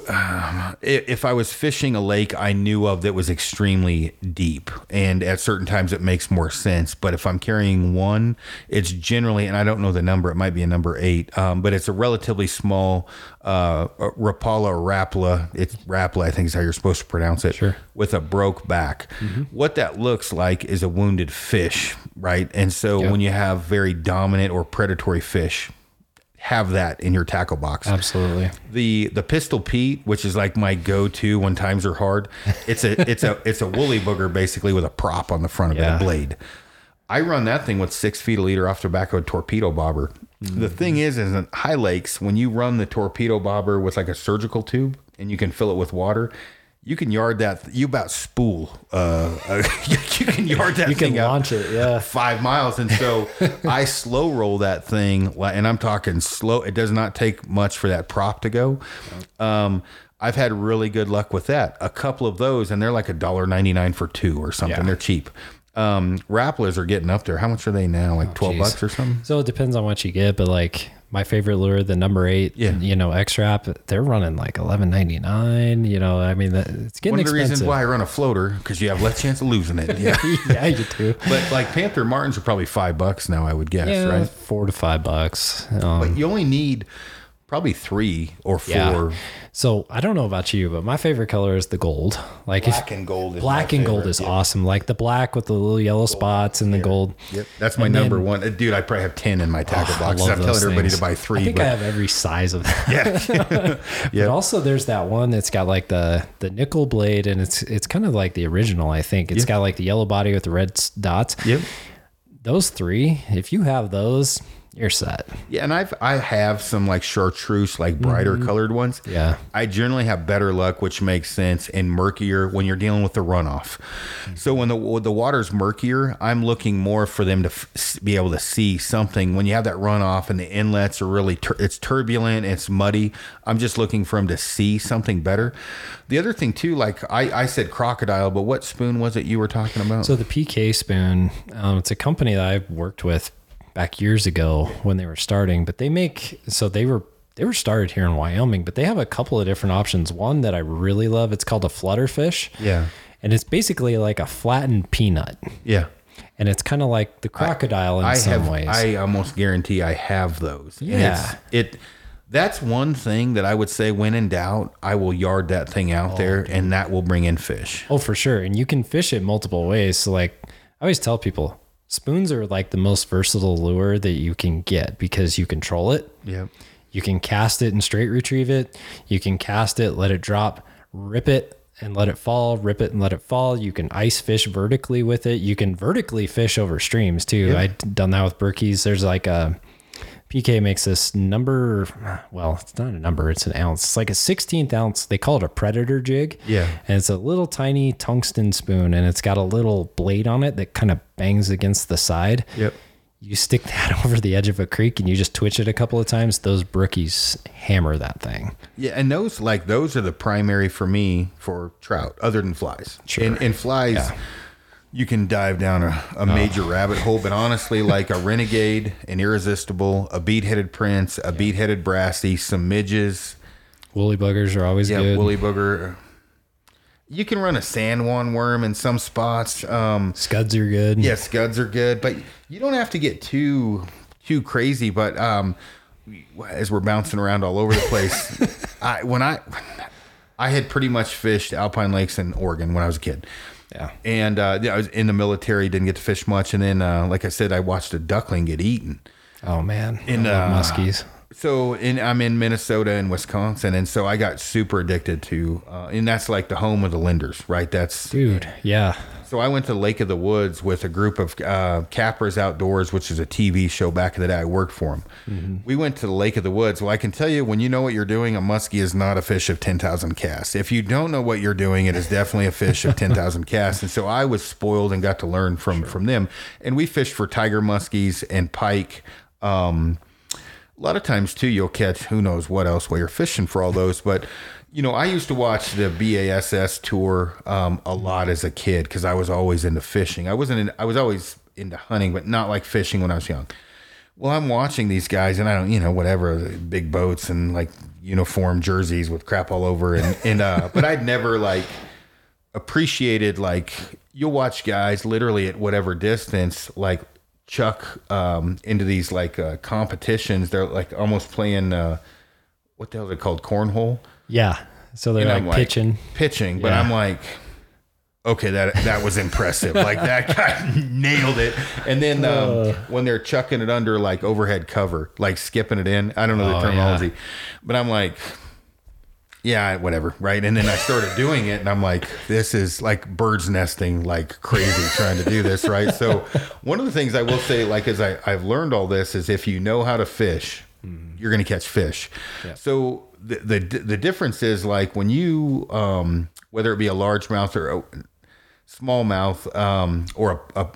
Um, if I was fishing a lake I knew of that was extremely deep, and at certain times it makes more sense. But if I'm carrying one, it's generally, and I don't know the number, it might be a number eight, um, but it's a relatively small uh, Rapala or Rapala. It's Rapla, I think is how you're supposed to pronounce it. Sure. With a broke back. What that looks like is a wounded fish, right? And so when you have very dominant or predatory fish, have that in your tackle box Absolutely. the the pistol Pete, which is like my go to when times are hard. It's a it's a it's a woolly booger basically with a prop on the front of it, a blade. I run that thing with six feet a liter off the back of a torpedo bobber. The mm. thing is, is in high lakes when you run the torpedo bobber with like a surgical tube and you can fill it with water. You can yard that. You about spool. Uh, uh, you can yard that You can launch it, yeah. five miles. And so I slow roll that thing, and I'm talking slow. It does not take much for that prop to go. Um, I've had really good luck with that. A couple of those, and they're like a dollar ninety nine for two or something. Yeah. They're cheap. Um, Rapplers are getting up there. How much are they now? Like twelve Jeez. bucks or something? So it depends on what you get, but like my favorite lure, the number eight, Yeah. you know, X-Rap, they're running like eleven ninety nine. You know, I mean, that, it's getting One of the expensive. reasons why I run a floater because you have less chance of losing it. Yeah. yeah, you do. but like Panther Martins are probably five bucks now. I would guess, Yeah, right? four to five bucks. Um, But you only need probably three or four. yeah. So I don't know about you, but my favorite color is the gold. Like Black if, and gold is black my and gold is yeah. awesome. Like the black with the little yellow spots and the gold. Yep, that's my And number then- one. Uh, Dude, I probably have ten in my tackle Oh, I box. love I'm telling those everybody things. to buy three. I think but I have every size of that. yeah, But also there's that one that's got like the the nickel blade and it's it's kind of like the original, I think. It's Yeah. got like the yellow body with the red s- dots. yep. Those three, if you have those, you're set. Yeah, and I've I have some like chartreuse, like brighter colored ones. Mm-hmm. Yeah. I generally have better luck, which makes sense, and murkier when you're dealing with the runoff. So when the when the water's murkier, I'm looking more for them to f- be able to see something. When you have that runoff and the inlets are really tur- it's turbulent, it's muddy. I'm just looking for them to see something better. The other thing too, like I, I said crocodile, but what spoon was it you were talking about? So the PK spoon, um, it's a company that I've worked with back years ago when they were starting, but they make so they were they were started here in Wyoming, but they have a couple of different options. One that I really love, it's called a flutterfish. Yeah. And it's basically like a flattened peanut. yeah. And it's kind of like the crocodile in I some have. ways. I almost guarantee I have those. Yeah. it. That's one thing that I would say. When in doubt, I will yard that thing out oh, there, and that will bring in fish. Oh, for sure. And you can fish it multiple ways. So, like, I always tell people spoons are like the most versatile lure that you can get because you control it. Yep. You can cast it and straight retrieve it. You can cast it, let it drop, rip it and let it fall, rip it and let it fall. You can ice fish vertically with it. You can vertically fish over streams too. I've done that with brookies. There's like a PK makes this number, well, it's not a number, it's an ounce. It's like a 16th ounce. They call it a predator jig. Yeah. And it's a little tiny tungsten spoon and it's got a little blade on it that kind of bangs against the side. Yep. You stick that over the edge of a creek and you just twitch it a couple of times. Those brookies hammer that thing. Yeah, and those like those are the primary for me for trout, other than flies. Sure. And, and flies, you can dive down a, a major rabbit hole. But honestly, like a renegade, an irresistible, a bead-headed prince, a bead-headed brassy, some midges, Woolly buggers are always good. yeah, good. woolly booger. You can run a San Juan worm in some spots. Um, Scuds are good. yeah, scuds are good, but you don't have to get too too crazy. But um, as we're bouncing around all over the place, I when I I had pretty much fished alpine lakes in Oregon when I was a kid. Yeah. And uh, yeah, I was in the military, didn't get to fish much, and then uh, like I said, I watched a duckling get eaten. Oh man. In, uh, muskies. So in I'm in Minnesota and Wisconsin, and so I got super addicted to, uh, and that's like the home of the Lindners, right? That's Dude, yeah. So I went to Lake of the Woods with a group of uh, Cappers Outdoors, which is a TV show back in the day. I worked for them. We went to the Lake of the Woods. Well, I can tell you, when you know what you're doing, a muskie is not a fish of 10,000 casts. If you don't know what you're doing, it is definitely a fish of 10,000 casts. And so I was spoiled and got to learn from from them. And we fished for tiger muskies and pike. Um, a lot of times too, you'll catch who knows what else while you're fishing for all those. But you know, I used to watch the BASS tour um, a lot as a kid because I was always into fishing. I wasn't. In, I was always into hunting, but not like fishing when I was young. well, I'm watching these guys, and I don't, you know, whatever, big boats and like uniform jerseys with crap all over, and and uh, but I'd never like appreciated like you'll watch guys literally at whatever distance like chuck um into these like uh, competitions. They're like almost playing uh, what the hell is it called cornhole. Yeah. So they're And like, like pitching. pitching, but Yeah. I'm like, okay, that that was impressive. like that guy nailed it. And then um, Uh. when they're chucking it under like overhead cover, like skipping it in, I don't know the Oh, terminology, yeah. but I'm like, yeah, whatever, right? And then I started doing it, and I'm like, this is like birds nesting like crazy trying to do this, right? So one of the things I will say, like, as I, I've learned all this, is if you know how to fish, you're going to catch fish. So the, the the difference is like when you, um, whether it be a largemouth or a smallmouth, um, or a, a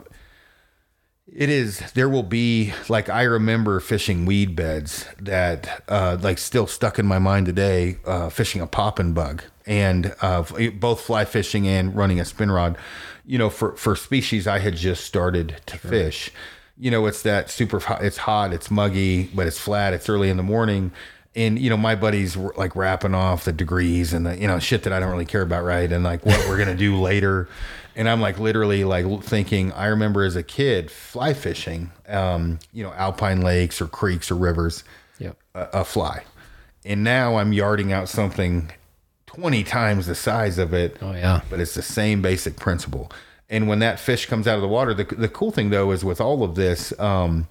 it is. There will be like I remember fishing weed beds that uh, like still stuck in my mind today. Uh, fishing a popping bug and uh, both fly fishing and running a spin rod. You know, for for species I had just started to fish. You know, it's that super. hot- It's hot. It's muggy, but it's flat. It's early in the morning. And you know, my buddies were like rapping off the degrees and the you know shit that I don't really care about, right? And like what we're gonna do later. And I'm like literally like thinking. I remember as a kid fly fishing, um, you know, alpine lakes or creeks or rivers, Yep. a, a fly. And now I'm yarding out something 20 times the size of it Oh yeah. but it's the same basic principle. And when that fish comes out of the water, the, the cool thing though is with all of this, um,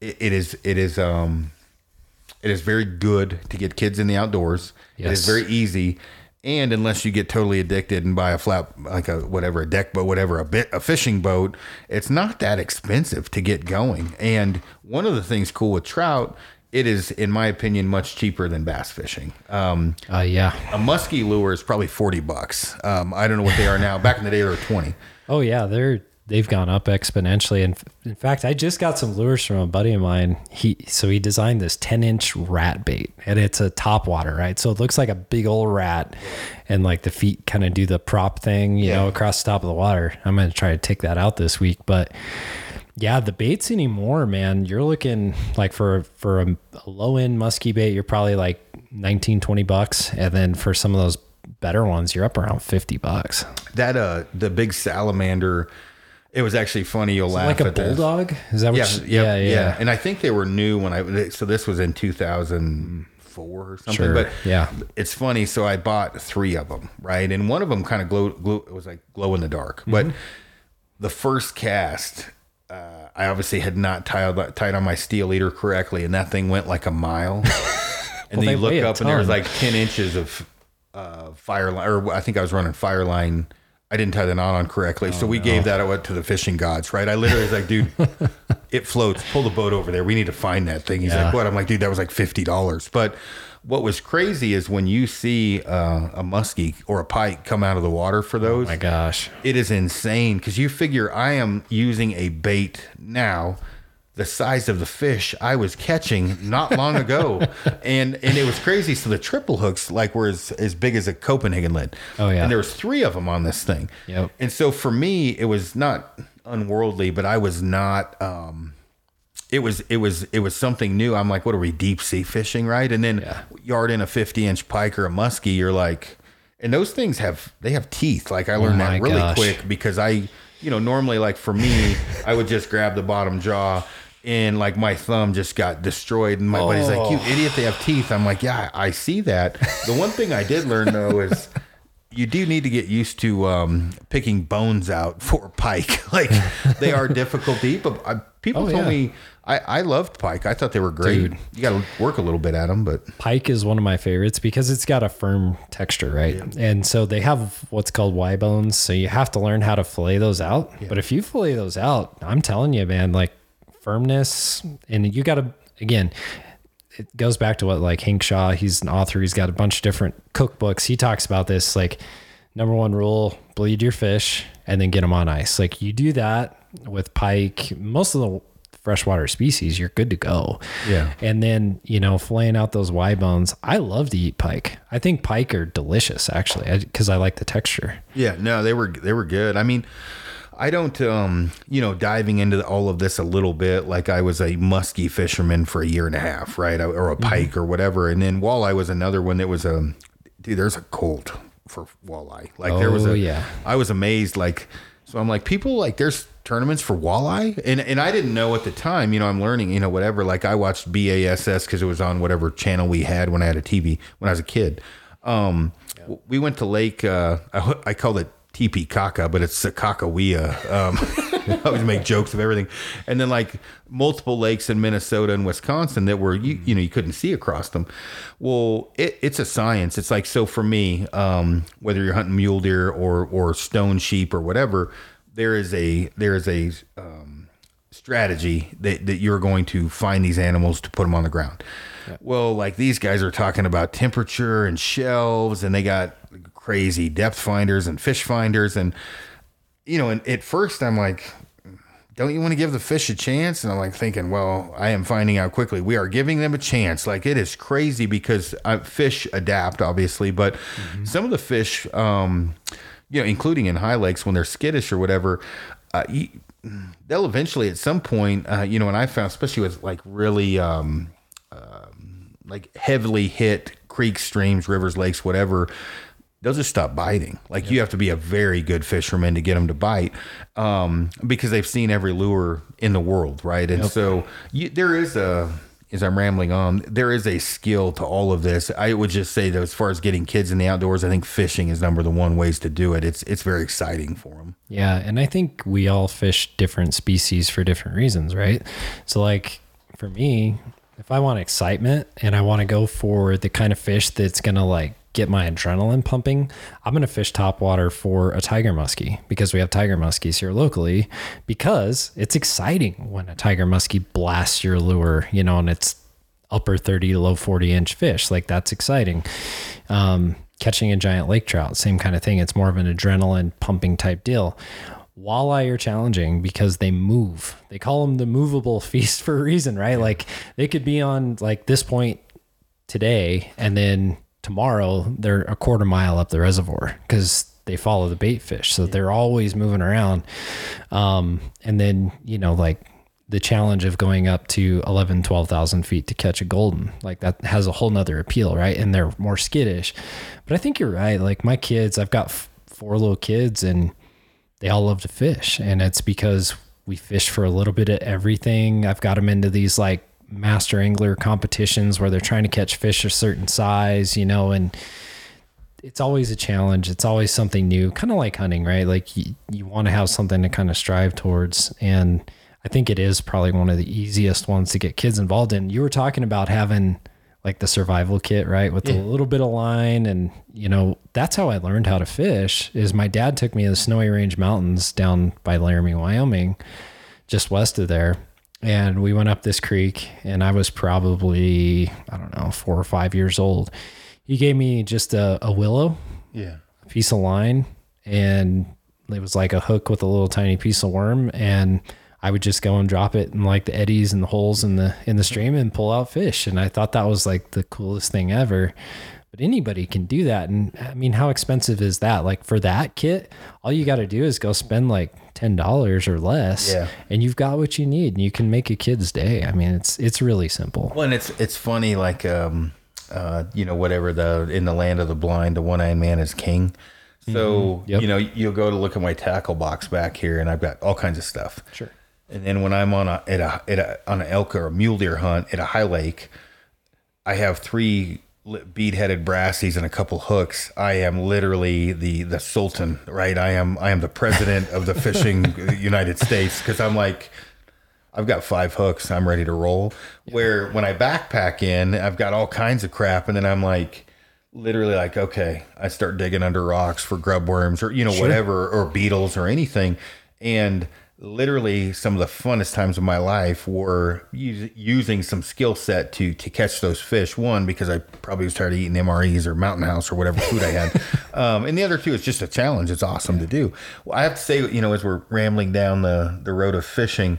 it, it is it is um, it is very good to get kids in the outdoors. It is very easy, and unless you get totally addicted and buy a flat like a whatever a deck boat, whatever a bit a fishing boat, it's not that expensive to get going. And one of the things cool with trout. It is, in my opinion, much cheaper than bass fishing. Um, Uh, yeah. a muskie lure is probably 40 bucks. Um, I don't know what they are now. Back in the day, they were 20. Oh yeah, they're they've gone up exponentially. And in fact, I just got some lures from a buddy of mine. He so he designed this ten inch rat bait, and it's a top water, right? So it looks like a big old rat, and like the feet kind of do the prop thing, you know, across the top of the water. I'm gonna try to take that out this week, but. Yeah, the baits anymore, man. You're looking like for for a, a low end musky bait, you're probably like 19, 20 bucks. And then for some of those better ones, you're up around 50 bucks. That, uh, the big salamander, it was actually funny. You'll laugh like a at this. bulldog? Is that what? Yeah, you- yeah, yeah, yeah, And I think they were new when I, so this was in 2004 or something. Sure, But yeah. it's funny. So I bought three of them, right? And one of them kind of glow, glow, it was like glow in the dark. Mm-hmm. But the first cast, uh, I obviously had not tied, tied on my steel leader correctly, and that thing went like a mile. and then you look up and there was like 10 inches of uh, fire line, or I think I was running fire line. I didn't tie the knot on correctly. so we gave that out to the fishing gods, right? I literally was like, dude, it floats. Pull the boat over there. We need to find that thing. He's Yeah. like, what? I'm like, dude, that was like $50. But what was crazy is when you see uh, a muskie or a pike come out of the water for those, My gosh. it is insane because you figure I am using a bait now the size of the fish I was catching not long ago, and and it was crazy. So the triple hooks like were as, as big as a Copenhagen lid. Oh, yeah. and there was three of them on this thing. Yep. And so for me, it was not unworldly, but I was not. um it was it was it was something new. I'm like, what are we deep sea fishing, right? And then Yeah. yard in a 50 inch pike or a muskie, you're like, and those things have they have teeth. Like I learned Oh that really gosh. quick because I, you know, normally like for me, I would just grab the bottom jaw. And like my thumb just got destroyed, and my buddy's like, Oh. "You idiot! They have teeth." I'm like, "Yeah, I see that." The one thing I did learn though is you do need to get used to um, picking bones out for pike. like they are difficult to eat, but I, people Oh, told yeah. me I, I loved pike. I thought they were great. Dude. You got to work a little bit at them, but Pike is one of my favorites because it's got a firm texture, right? And so they have what's called Y bones. So you have to learn how to fillet those out. But if you fillet those out, I'm telling you, man, like firmness, and you got to, again, it goes back to what like Hank Shaw, he's an author, he's got a bunch of different cookbooks. He talks about this like number one rule bleed your fish and then get them on ice. Like you do that with pike, most of the freshwater species, you're good to go. Yeah. And then, you know, filleting out those Y bones. I love to eat pike. I think pike are delicious actually because I like the texture. Yeah, no, they were they were good. I mean, I don't, um, you know, diving into all of this a little bit. Like I was a muskie fisherman for a year and a half, right, or a pike or whatever, and then walleye was another one that was a dude. There's a cult for walleye. Like there was Oh, a, yeah. I was amazed. Like, so I'm like, people like there's tournaments for walleye, and and I didn't know at the time. You know, I'm learning. You know, whatever. Like I watched BASS because it was on whatever channel we had when I had a TV when I was a kid. Um, w- we went to Lake. Uh, I, I called it Teepee Kaka, but it's Sakakawea. Um, I always make jokes of everything, and then like multiple lakes in Minnesota and Wisconsin that were you you know you couldn't see across them. Well, it, it's a science. It's like so for me, um, whether you're hunting mule deer or or stone sheep or whatever, there is a there is a um, strategy that, that you're going to find these animals to put them on the ground. Well, like these guys are talking about temperature and shelves, and they got crazy depth finders and fish finders, and you know, and at first I'm like, don't you want to give the fish a chance? And I'm like thinking, well, I am finding out quickly. We are giving them a chance. Like it is crazy because uh, fish adapt, obviously, but some of the fish, um, you know, including in high lakes when they're skittish or whatever, uh, you, they'll eventually at some point, uh, you know, and I found, especially with like really, um, um, like heavily hit creeks, streams, rivers, lakes, whatever, they'll just stop biting. Like you have to be a very good fisherman to get them to bite, um, because they've seen every lure in the world, right? And so you, there is a, as I'm rambling on, there is a skill to all of this. I would just say that as far as getting kids in the outdoors, I think fishing is number the one ways to do it. It's it's very exciting for them. Yeah, and I think we all fish different species for different reasons, right? So like for me, if I want excitement and I want to go for the kind of fish that's going to like get my adrenaline pumping, I'm going to fish top water for a tiger muskie because we have tiger muskies here locally because it's exciting when a tiger muskie blasts your lure, you know, and it's upper 30 to low 40 inch fish. Like that's exciting. Um, catching a giant lake trout, same kind of thing. It's more of an adrenaline pumping type deal. Walleye are challenging because they move. They call them the movable feast for a reason, right? Like they could be on like this point today and then tomorrow they're a quarter mile up the reservoir because they follow the bait fish. So they're always moving around. Um, and then, you know, like the challenge of going up to 11, 12,000 feet to catch a golden, like that has a whole nother appeal, right? And they're more skittish. But I think you're right. Like my kids, I've got f- four little kids and they all love to fish. And it's because we fish for a little bit of everything. I've got them into these like master angler competitions where they're trying to catch fish a certain size, you know, and it's always a challenge. It's always something new, kind of like hunting, right? Like you, you want to have something to kind of strive towards. And I think it is probably one of the easiest ones to get kids involved in. You were talking about having like the survival kit, right? With a little bit of line. And, you know, that's how I learned how to fish is my dad took me to the Snowy Range Mountains down by Laramie, Wyoming, just west of there. And we went up this creek and I was probably, I don't know, four or five years old. He gave me just a, a willow, Yeah. a piece of line, and it was like a hook with a little tiny piece of worm. And I would just go and drop it in like the eddies and the holes in the in the stream and pull out fish. And I thought that was like the coolest thing ever. But anybody can do that. And I mean, how expensive is that? Like for that kit, all you got to do is go spend like ten dollars or less, Yeah. and you've got what you need. And you can make a kid's day. I mean, it's it's really simple. Well, and it's it's funny, like um, uh, you know, whatever the in the land of the blind, the one eyed man is king. So Yep. you know, you'll go to look at my tackle box back here, and I've got all kinds of stuff. Sure. And then when I'm on a at a, at a on an elk or a mule deer hunt at a high lake, I have three bead headed brassies and a couple hooks. I am literally the the sultan, right? I am I am the president of the fishing United States because I'm like. I've got five hooks. I'm ready to roll. Where when I backpack in, I've got all kinds of crap, and then I'm like, literally like, okay, I start digging under rocks for grub worms or you know whatever or beetles or anything, and literally some of the funnest times of my life were us- using some skill set to to catch those fish. One because I probably was tired of eating MREs or Mountain House or whatever food I had, um, and the other two is just a challenge. It's awesome to do. Well, I have to say, you know, as we're rambling down the the road of fishing,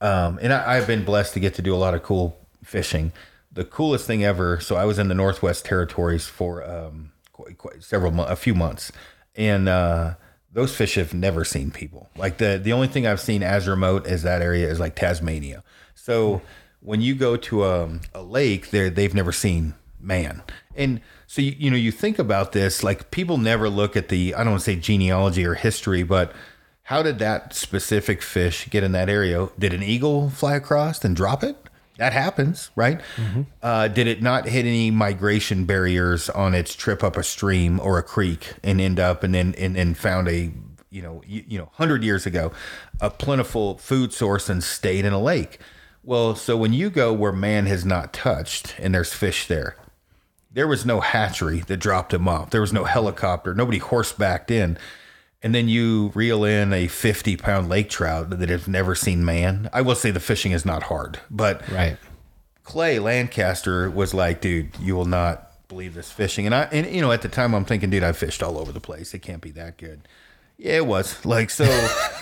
um, and I, I've been blessed to get to do a lot of cool fishing. The coolest thing ever. So I was in the Northwest Territories for um, quite, quite several mo- a few months, and uh, those fish have never seen people. Like the the only thing I've seen as remote as that area is like Tasmania. So when you go to a, a lake, there they've never seen man. And so you, you know you think about this like people never look at the I don't want to say genealogy or history, but how did that specific fish get in that area? Did an eagle fly across and drop it? That happens, right? Uh, did it not hit any migration barriers on its trip up a stream or a creek and end up and then and then found a you know you, you know hundred years ago a plentiful food source and stayed in a lake? Well, so when you go where man has not touched and there's fish there, there was no hatchery that dropped him off. There was no helicopter. Nobody horsebacked in. And then you reel in a 50 pound lake trout that has never seen man. I will say the fishing is not hard, but Right. Clay Lancaster was like, dude, you will not believe this fishing. And I, and you know, at the time I'm thinking, dude, I fished all over the place. It can't be that good. Yeah, it was like, so,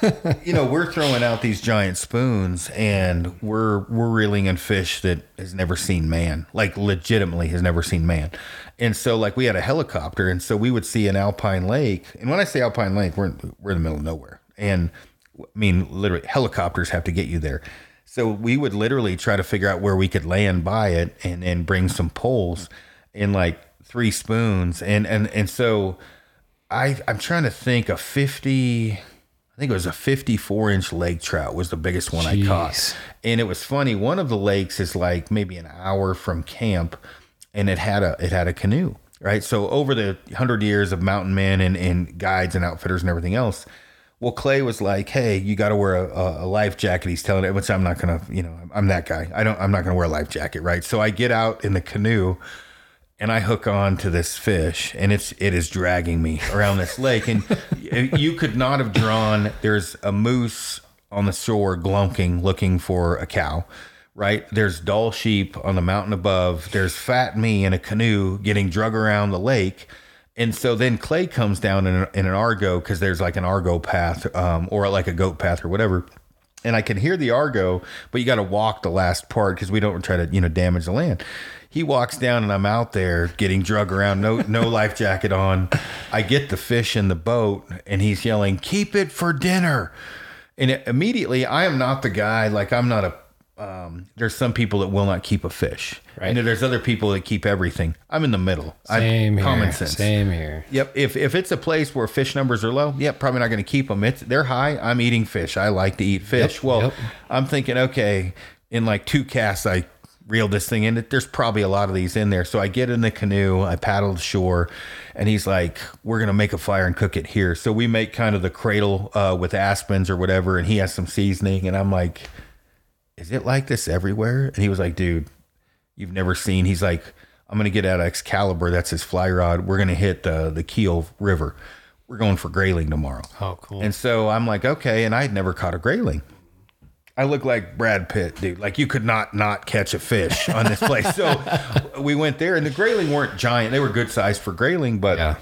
you know, we're throwing out these giant spoons and we're, we're reeling in fish that has never seen man, like legitimately has never seen man. And so like we had a helicopter and so we would see an alpine lake. And when I say alpine lake, we're, we're in the middle of nowhere. And I mean, literally helicopters have to get you there. So we would literally try to figure out where we could land by it and then bring some poles and like three spoons. And, and, and so I, I'm trying to think a 50, I think it was a 54 inch lake trout was the biggest one I caught. And it was funny. One of the lakes is like maybe an hour from camp and it had a, it had a canoe, right? So over the hundred years of mountain men and, and guides and outfitters and everything else, well, Clay was like, "Hey, you got to wear a, a life jacket." He's telling it, which I'm not gonna, you know, I'm that guy. I don't, I'm not gonna wear a life jacket, right? So I get out in the canoe, and I hook on to this fish, and it's it is dragging me around this lake, and you could not have drawn. There's a moose on the shore glunking, looking for a cow. Right there's Dall sheep on the mountain above. There's fat me in a canoe getting drug around the lake. And so then Clay comes down in, in an Argo because there's like an Argo path um, or like a goat path or whatever. And I can hear the Argo, but you got to walk the last part because we don't try to, you know, damage the land. He walks down and I'm out there getting drug around, no no life jacket on. I get the fish in the boat and he's yelling, "Keep it for dinner!" And it, immediately, I am not the guy. Like I'm not a. Um, there's some people that will not keep a fish, Right. and there's other people that keep everything. I'm in the middle. Same I, here. Common sense. Same here. Yep. If if it's a place where fish numbers are low, yep, probably not going to keep them. It's they're high. I'm eating fish. I like to eat fish. Yep, well, yep. I'm thinking, okay, in like two casts, I reeled this thing in. There's probably a lot of these in there. So I get in the canoe, I paddle to shore, and he's like, "We're gonna make a fire and cook it here." So we make kind of the cradle uh, with aspens or whatever, and he has some seasoning, and I'm like, "Is it like this everywhere?" And he was like, "Dude." you've never seen. He's like, I'm gonna get out of Excalibur. That's his fly rod. We're gonna hit the the Keele River. We're going for grayling tomorrow. Oh, cool. And so I'm like, okay. And I had never caught a grayling. I look like Brad Pitt, dude. Like you could not not catch a fish on this place. So we went there, and the grayling weren't giant. They were good size for grayling, but Yeah.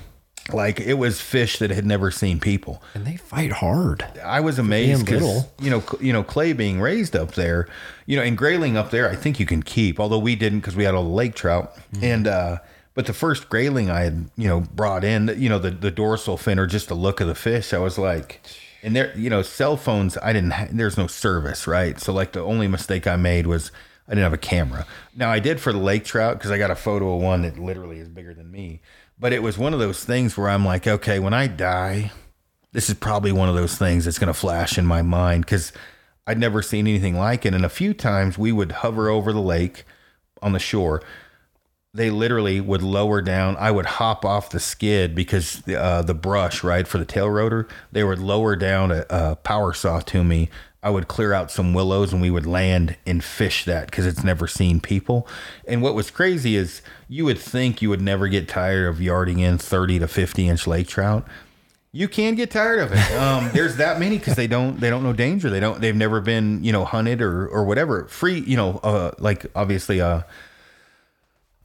like it was fish that had never seen people. and they fight hard. I was amazed because you know, you know, clay being raised up there, you know, and grayling up there, I think you can keep. Although we didn't because we had all the lake trout. Mm-hmm. And uh, but the first grayling I had, you know, brought in, you know, the the dorsal fin or just the look of the fish, I was like, and there, you know, cell phones, I didn't. Ha- there's no service, right? So like the only mistake I made was. I didn't have a camera. Now I did for the lake trout because I got a photo of one that literally is bigger than me. But it was one of those things where I'm like, okay, when I die, this is probably one of those things that's going to flash in my mind because I'd never seen anything like it. And a few times we would hover over the lake on the shore. They literally would lower down. I would hop off the skid because uh, the brush, right, for the tail rotor, they would lower down a, a power saw to me. I would clear out some willows and we would land and fish that because it's never seen people. And what was crazy is you would think you would never get tired of yarding in 30 to 50 inch lake trout you can get tired of it. Um, there's that many because they don't they don't know danger. They don't they've never been you know hunted or or whatever. Free you know uh, like obviously uh,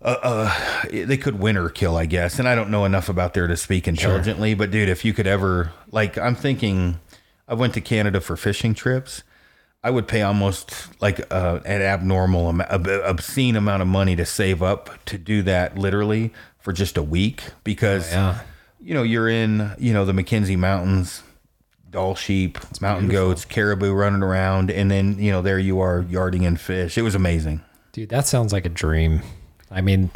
uh, uh they could win or kill I guess. And I don't know enough about there to speak intelligently. But dude, if you could ever like I'm thinking I went to Canada for fishing trips. I would pay almost like uh, an abnormal, obscene amount of money to save up to do that literally for just a week because Yeah. you know, you're in, you know, the Mackenzie Mountains, Dall sheep, mountain goats, caribou running around, and then you know there you are yarding in fish. It was amazing. Dude, that sounds like a dream. I mean,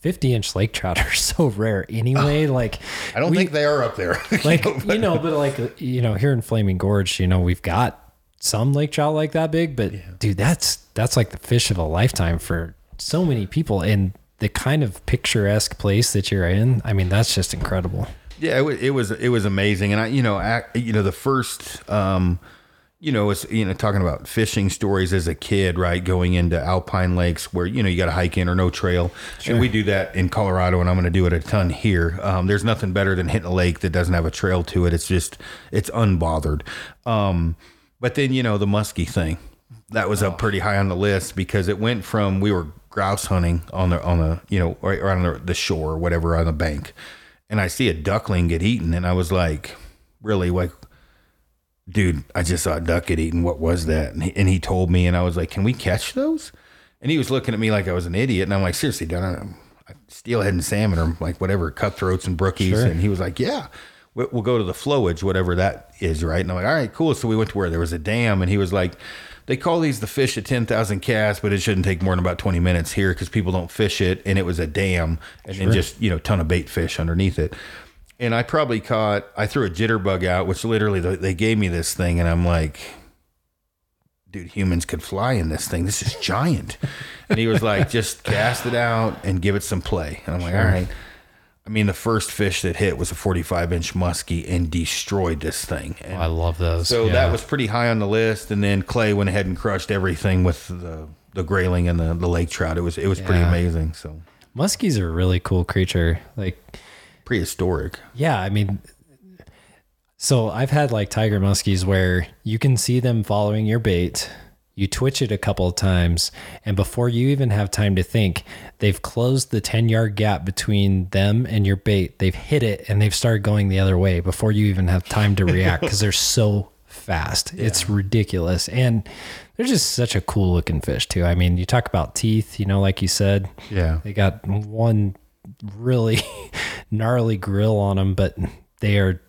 50 inch lake trout are so rare anyway. Like, I don't we- think they are up there. like, you know, but like, you know, here in Flaming Gorge, you know, we've got some lake trout like that big, but dude, that's, that's like the fish of a lifetime for so many people. And the kind of picturesque place that you're in, I mean, that's just incredible. Yeah, it was it was it was amazing, and I you know act, you know the first um you know it's you know talking about fishing stories as a kid, right? Going into alpine lakes where you know you got to hike in or no trail, and we do that in Colorado, and I'm going to do it a ton here. Um, there's nothing better than hitting a lake that doesn't have a trail to it. It's just it's unbothered. Um, but then you know the muskie thing that was up pretty high on the list because it went from we were grouse hunting on the on the you know right, right on the, the shore or whatever on the bank and I see a duckling get eaten, and I was like, really, like, dude, I just saw a duck get eaten. What was that? And he, and he told me, and I was like, can we catch those? And he was looking at me like I was an idiot, and I'm like, seriously, dude, um, I'm steelhead and salmon or like whatever, cutthroats and brookies. Sure. And he was like, yeah, we- we'll go to the flowage, whatever that is, right? And I'm like, all right, cool. So we went to where there was a dam, and he was like, they call these the fish at 10,000 casts, but it shouldn't take more than about 20 minutes here because people don't fish it. And it was a dam and then just, you know, ton of bait fish underneath it. And I probably caught, I threw a jitterbug out, which literally they- gave me this thing. And I'm like, dude, humans could fly in this thing. This is giant. and he was like, just cast it out and give it some play. And I'm like, all right. I mean, the first fish that hit was a 45 inch muskie and destroyed this thing. And I love those. so Yeah. that was pretty high on the list. And then Clay went ahead and crushed everything with the the grayling and the, the lake trout. It was it was pretty amazing. So muskies are a really cool creature. Like, prehistoric. Yeah, I mean, so I've had like tiger muskies where you can see them following your bait. You twitch it a couple of times, and before you even have time to think, they've closed the 10 yard gap between them and your bait. They've hit it and they've started going the other way before you even have time to react because they're so fast. It's ridiculous. And they're just such a cool looking fish, too. I mean, you talk about teeth, you know, like you said, Yeah. they got one really gnarly grill on them, but they are,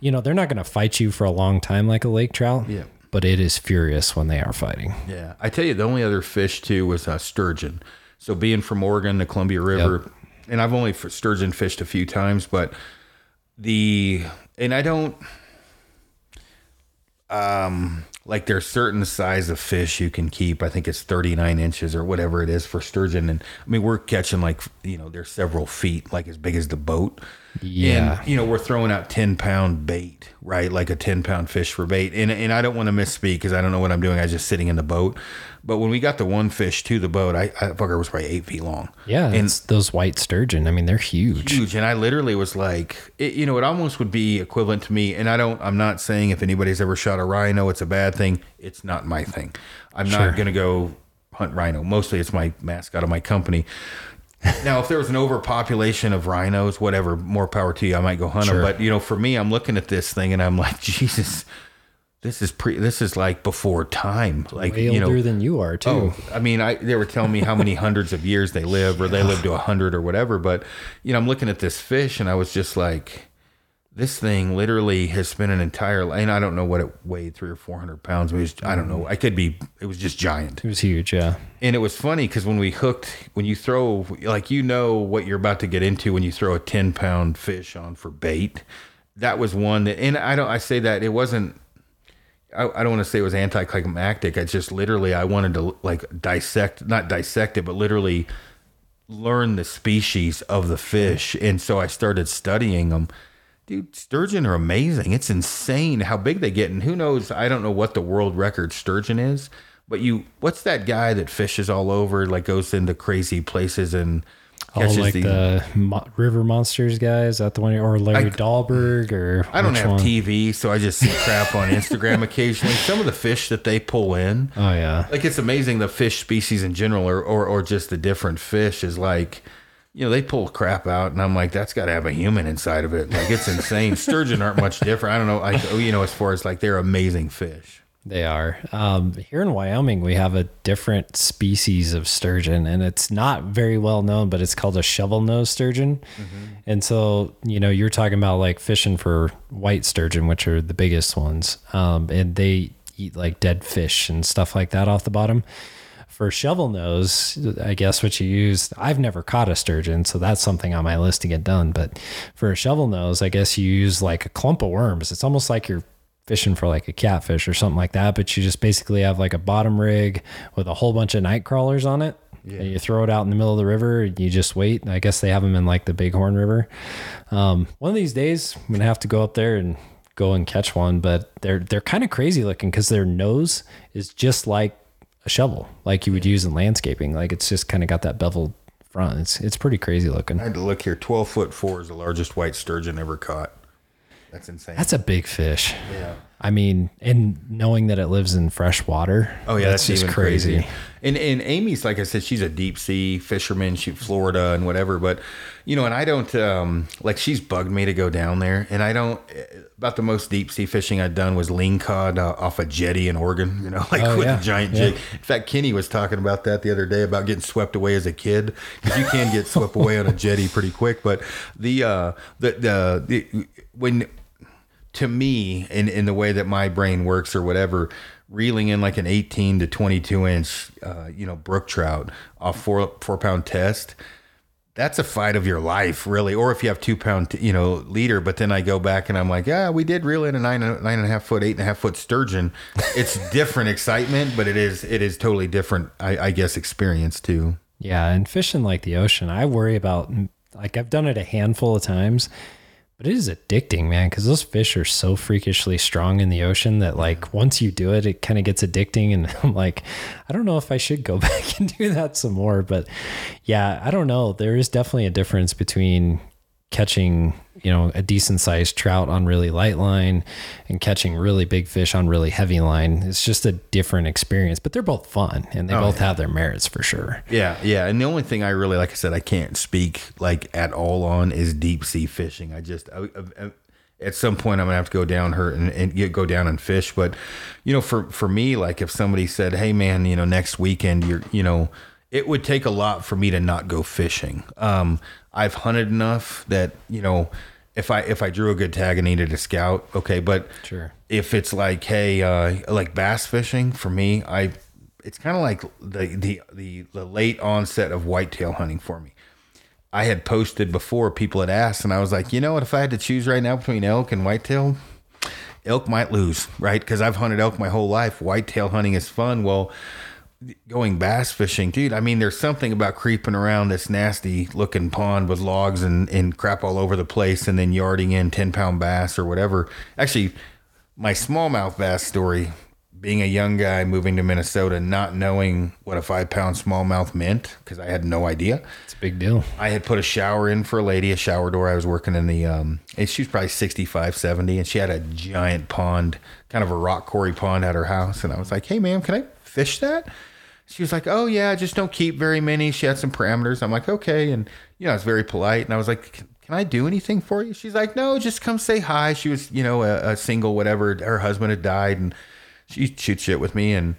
you know, they're not going to fight you for a long time like a lake trout. Yeah. But it is furious when they are fighting. Yeah. I tell you, the only other fish too was uh, sturgeon. So being from Oregon, the Columbia River, and I've only sturgeon fished a few times, but the and I don't um like there's certain size of fish you can keep. I think it's 39 inches or whatever it is for sturgeon. And I mean, we're catching like, you know, they're several feet, like as big as the boat. Yeah. And, you know, we're throwing out 10 pound bait, right? Like a 10 pound fish for bait. And, and I don't want to misspeak because I don't know what I'm doing. I was just sitting in the boat. But when we got the one fish to the boat, I, I fucker was probably eight feet long. Yeah. And those white sturgeon. I mean, they're huge. huge and i literally was like it, you know it almost would be equivalent to me and i don't i'm not saying if anybody's ever shot a rhino it's a bad thing it's not my thing i'm Sure. not going to go hunt rhino mostly it's my mascot of my company now if there was an overpopulation of rhinos whatever more power to you i might go hunt Sure. them but you know for me i'm looking at this thing and i'm like jesus this is pre this is like before time like Way you know older than you are, too. Oh, I mean, I they were telling me how many hundreds of years they live, or they live to a hundred or whatever. But you know, I'm looking at this fish, and I was just like, this thing literally has spent an entire. And I don't know what it weighed, three or four hundred pounds. Was, I don't know. I could be. It was just giant. It was huge. Yeah. And it was funny because when we hooked, when you throw, like you know what you're about to get into when you throw a ten pound fish on for bait. That was one that, and I don't. I say that it wasn't. I, I don't want to say it was anticlimactic. I just literally I wanted to like dissect, not dissect it, but literally learn the species of the fish, and so I started studying them. Dude, sturgeon are amazing. It's insane how big they get, and who knows? I don't know what the world record sturgeon is, but you, what's that guy that fishes all over, like goes into crazy places and Oh, catches like these- the Mo- River Monsters guys. That the one? Or Larry I- Dahlberg? Or I don't have one? TV, so I just see crap on Instagram occasionally. Some of the fish that they pull in, Oh, yeah. like it's amazing the fish species in general, or or, or just the different fish is like. You know, they pull crap out, and I'm like, that's got to have a human inside of it. Like, it's insane. Sturgeon aren't much different. I don't know. I, oh, you know, as far as like, they're amazing fish. They are. Um, here in Wyoming, we have a different species of sturgeon, and it's not very well known, but it's called a shovel nose sturgeon. And so, you know, you're talking about like fishing for white sturgeon, which are the biggest ones, um, and they eat like dead fish and stuff like that off the bottom. For shovel nose, I guess what you use, I've never caught a sturgeon, so that's something on my list to get done. But for a shovel nose, I guess you use like a clump of worms. It's almost like you're fishing for like a catfish or something like that, but you just basically have like a bottom rig with a whole bunch of night crawlers on it. And you throw it out in the middle of the river. And you just wait. I guess they have them in like the Bighorn River. Um, one of these days, I'm gonna have to go up there and go and catch one. But they're they're kind of crazy looking because their nose is just like a shovel, like you would use in landscaping. Like it's just kind of got that beveled front. It's it's pretty crazy looking. I had to look here. Twelve foot four is the largest white sturgeon ever caught. That's insane. That's a big fish. yeah. I mean, and knowing that it lives in fresh water. Oh yeah, that's, just even crazy. And and Amy's like I said, she's a deep sea fisherman. She Florida and whatever. But you know, and I don't um like she's bugged me to go down there, and I don't. About the most deep sea fishing I'd done was lingcod uh, off a jetty in Oregon. You know, like Oh, with yeah. a giant Yeah. jig. In fact, Kenny was talking about that the other day about getting swept away as a kid because you can get swept away on a jetty pretty quick. But the uh the the, the when to me in, in the way that my brain works or whatever reeling in like an 18 to 22 inch uh, you know brook trout off four four pound test that's a fight of your life really. Or if you have two pound you know leader but then i go back and i'm like yeah we did reel in a nine nine and a half foot eight and a half foot sturgeon. It's different excitement but it is it is totally different i, I guess experience too. Yeah, and fishing like the ocean, I worry about like I've done it a handful of times, but it is addicting, man, because those fish are so freakishly strong in the ocean that like once you do it, it kind of gets addicting. And I'm like, I don't know if I should go back and do that some more. But yeah, I don't know. There is definitely a difference between catching you know a decent sized trout on really light line and catching really big fish on really heavy line it's just a different experience but they're both fun and they oh, both have their merits for sure Yeah, yeah. And the only thing I really, like I said, I can't speak like at all on is deep sea fishing. I just, I, I, at some point, I'm gonna have to go down her and, and get, go down and fish. But you know, for for me, like if somebody said, "Hey, man, you know, next weekend, you're, you know," it would take a lot for me to not go fishing. Um, I've hunted enough that you know. If I if I drew a good tag and needed a scout, okay, but Sure. if it's like hey uh like bass fishing for me i it's kind of like the, the the the late onset of whitetail hunting for me i had posted before people had asked and i was like you know what if i had to choose right now between elk and whitetail elk might lose right because i've hunted elk my whole life whitetail hunting is fun well going bass fishing, dude. I mean, there's something about creeping around this nasty looking pond with logs and, and crap all over the place and then yarding in 10 pound bass or whatever. Actually, my smallmouth bass story, being a young guy moving to Minnesota, not knowing what a five pound smallmouth meant because I had no idea. it's a big deal I had put a shower in for a lady, a shower door. I was working in the, um, and she was probably 65, 70, and she had a giant pond, kind of a rock quarry pond at her house. And I was like, hey, ma'am, can I fish that? She was like, oh, yeah, just don't keep very many. She had some parameters. I'm like, okay. And, you know, I was very polite. And I was like, can, can I do anything for you? She's like, no, just come say hi. She was, you know, a, a single, whatever. Her husband had died, and she shoot shit with me. And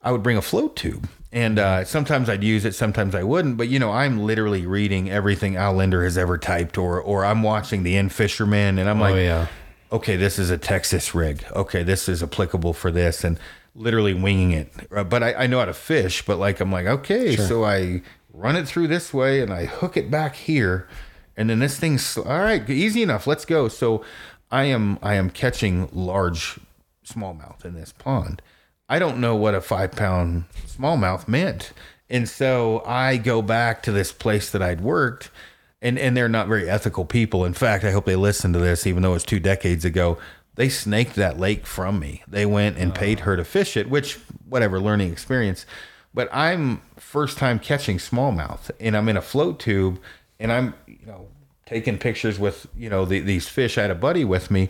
I would bring a float tube. And uh, sometimes I'd use it, sometimes I wouldn't. But you know, I'm literally reading everything Al Lindner has ever typed, or or I'm watching the In-Fisherman, and I'm like, oh yeah okay, this is a Texas rig. Okay, this is applicable for this, and literally winging it. Uh, But I, I know how to fish. But like, I'm like, okay, so I run it through this way, and I hook it back here, and then this thing's all right, easy enough. Let's go. So I am I am catching large smallmouth in this pond. I don't know what a five pound smallmouth meant. And so I go back to this place that I'd worked, and, and they're not very ethical people. In fact, I hope they listen to this, even though it's two decades ago. They snaked that lake from me. They went and paid her to fish it, which, whatever, learning experience. But I'm first time catching smallmouth, and I'm in a float tube, and I'm, you know, taking pictures with you know the, these fish. I had a buddy with me,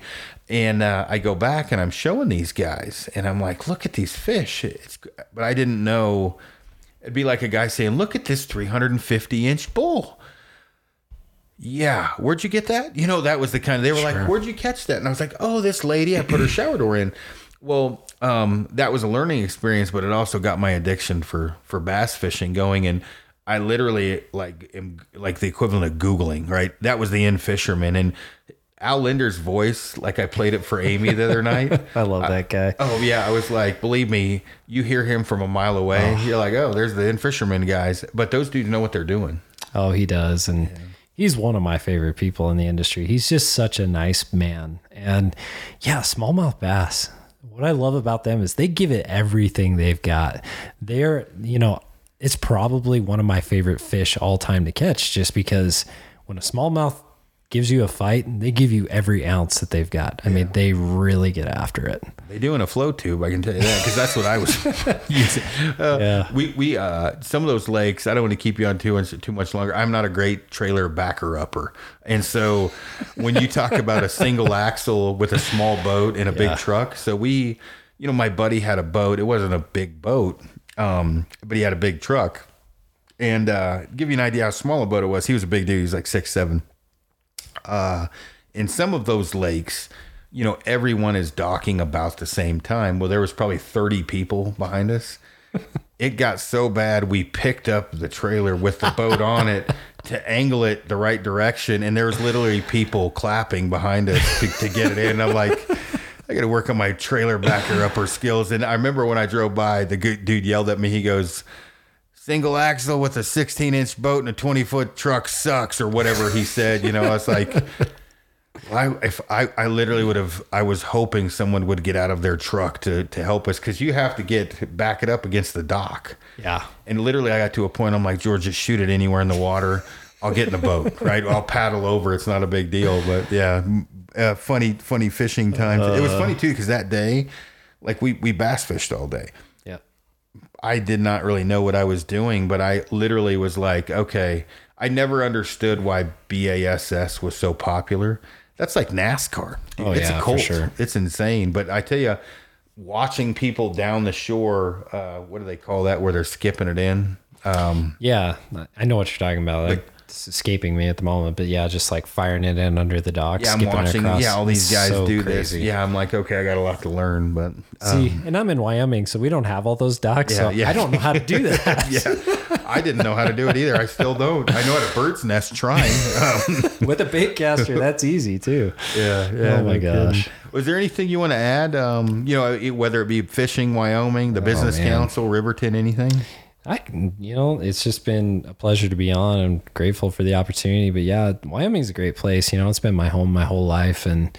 and uh, I go back and I'm showing these guys, and I'm like, "Look at these fish!" It's, but I didn't know. It'd be like a guy saying, "Look at this 350 inch bull." Yeah, where'd you get that? You know, that was the kind of. They were like, "Where'd you catch that?" And I was like, "Oh, this lady. I put her shower door in." Well, um, that was a learning experience, but it also got my addiction for for bass fishing going. And I literally like am like the equivalent of googling. Right, that was the In-Fisherman and. Al Lindner's voice, like I played it for Amy the other night. I love that guy. Oh yeah, I was like, believe me, you hear him from a mile away. You're like, oh, there's the In-Fisherman guys. But those dudes know what they're doing. Oh, he does. And he's one of my favorite people in the industry. He's just such a nice man. And yeah, smallmouth bass. What I love about them is they give it everything they've got. They're, you know, it's probably one of my favorite fish all time to catch just because when a smallmouth gives you a fight, they give you every ounce that they've got. I mean, they really get after it. They do in a flow tube, I can tell you that, because that's what I was using. Uh, Yeah. We we uh, some of those lakes. I don't want to keep you on too much too much longer. I'm not a great trailer backer upper, and so when you talk about a single axle with a small boat and a big truck, so we, you know, my buddy had a boat. It wasn't a big boat, um, but he had a big truck. And uh, give you an idea how small a boat it was. He was a big dude. He was like six seven uh, in some of those lakes, you know, everyone is docking about the same time. Well, there was probably 30 people behind us. it got so bad, we picked up the trailer with the boat on it to angle it the right direction. And there was literally people clapping behind us to, to get it in. I'm like, I got to work on my trailer backer upper skills. And I remember when I drove by, the good dude yelled at me. He goes, single axle with a 16 inch boat and a 20 foot truck sucks or whatever he said you know? I was like I, if I, I literally would have i was hoping someone would get out of their truck to, to help us because you have to get back it up against the dock. Yeah. and literally i got to a point i'm like george just shoot it anywhere in the water. I'll get in the boat right? I'll paddle over. It's not a big deal. But yeah uh, funny funny fishing times. It was funny too because that day like we we bass fished all day. I did not really know what I was doing, but I literally was like, okay, I never understood why BASS was so popular. That's like NASCAR. Oh, it's yeah, a for cult. sure. It's insane. But I tell you, watching people down the shore, uh, what do they call that? Where they're skipping it in. Um, Yeah. I know what you're talking about. It's escaping me at the moment, but yeah, just like firing it in under the dock. yeah, I'm skipping watching. Across. Yeah, all these It's guys so do crazy. this. Yeah, I'm like, okay, I got a lot to learn, but See, and I'm in Wyoming, so we don't have all those docks. so Um, yeah. I don't know how to do that. yeah, I didn't know how to do it either. I still don't. I know how to bird's nest trying. Um, With a bait caster, that's easy too. Yeah, yeah. Oh my kidding. gosh. Was there anything you want to add? Um, you know, whether it be fishing, Wyoming, the Business man. Council, Riverton, anything? I, you know, it's just been a pleasure to be on. I'm grateful for the opportunity. But yeah, Wyoming's a great place. You know, it's been my home my whole life. And,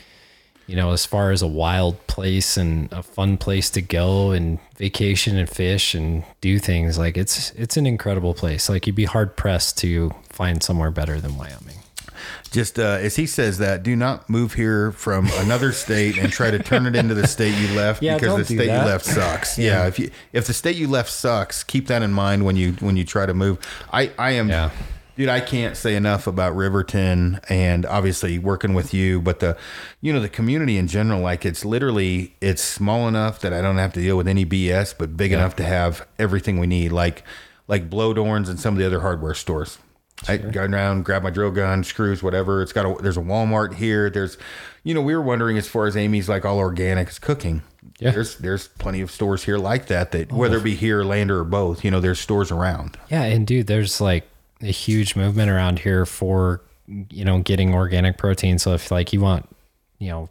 you know, as far as a wild place and a fun place to go and vacation and fish and do things, like it's it's an incredible place. Like you'd be hard pressed to find somewhere better than Wyoming. Just uh, as he says that, do not move here from another state and try to turn it into the state you left Yeah, because don't the state that. you left sucks. yeah. if you if the state you left sucks, keep that in mind when you when you try to move. I I am. Yeah. Dude, I can't say enough about Riverton and obviously working with you, but the, you know, the community in general, like it's literally, it's small enough that I don't have to deal with any BS, but big enough to have everything we need, like, like Bloedorns and some of the other hardware stores. I go around, grab my drill gun, screws, whatever. It's got a, there's a Walmart here. There's, you know, we were wondering as far as Amy's like all organic is cooking. Yeah. There's, there's plenty of stores here like that, that whether it be here, Lander or both, you know, there's stores around. Yeah, and dude, there's like a huge movement around here for you know getting organic protein. So if like you want, you know,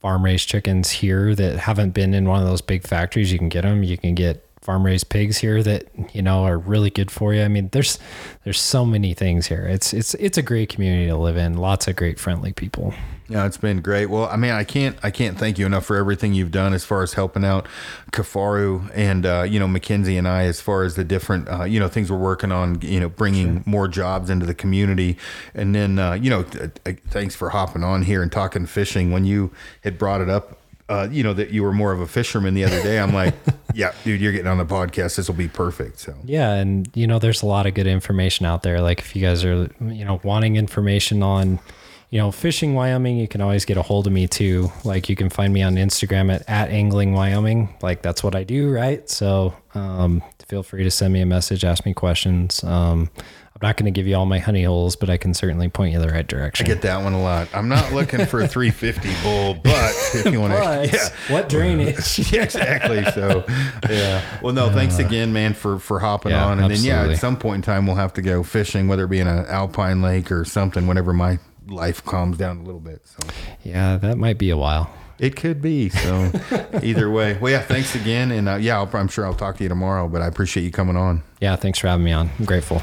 farm raised chickens here that haven't been in one of those big factories, you can get them. You can get farm raised pigs here that you know are really good for you. I mean, there's there's so many things here. It's it's it's a great community to live in. Lots of great friendly people. Yeah, it's been great. Well, I mean, I can't I can't thank you enough for everything you've done as far as helping out Kifaru and uh, you know Mackenzie and I as far as the different uh, you know things we're working on. You know, bringing more jobs into the community, and then uh, you know, th- th- thanks for hopping on here and talking fishing. When you had brought it up, uh, you know that you were more of a fisherman the other day. I'm like, yeah, dude, you're getting on the podcast. This will be perfect. So Yeah, and you know, there's a lot of good information out there. Like if you guys are, you know, wanting information on, you know, fishing Wyoming, you can always get a hold of me too. Like you can find me on Instagram at, at angling Wyoming. Like that's what I do, right? So um, feel free to send me a message, ask me questions. Um, I'm not going to give you all my honey holes, but I can certainly point you the right direction. I get that one a lot. I'm not looking for a 350 bull, but if you want to, yeah, what drainage? yeah, exactly. So, yeah. Well, no, uh, thanks again, man, for for hopping Yeah, on. And then, yeah, at some point in time, we'll have to go fishing, whether it be in an alpine lake or something. Whenever my life calms down a little bit, so yeah, that might be a while. It could be. So, either way, well, yeah, thanks again, and uh, yeah, I'll, I'm sure I'll talk to you tomorrow. But I appreciate you coming on. Yeah, thanks for having me on. I'm grateful.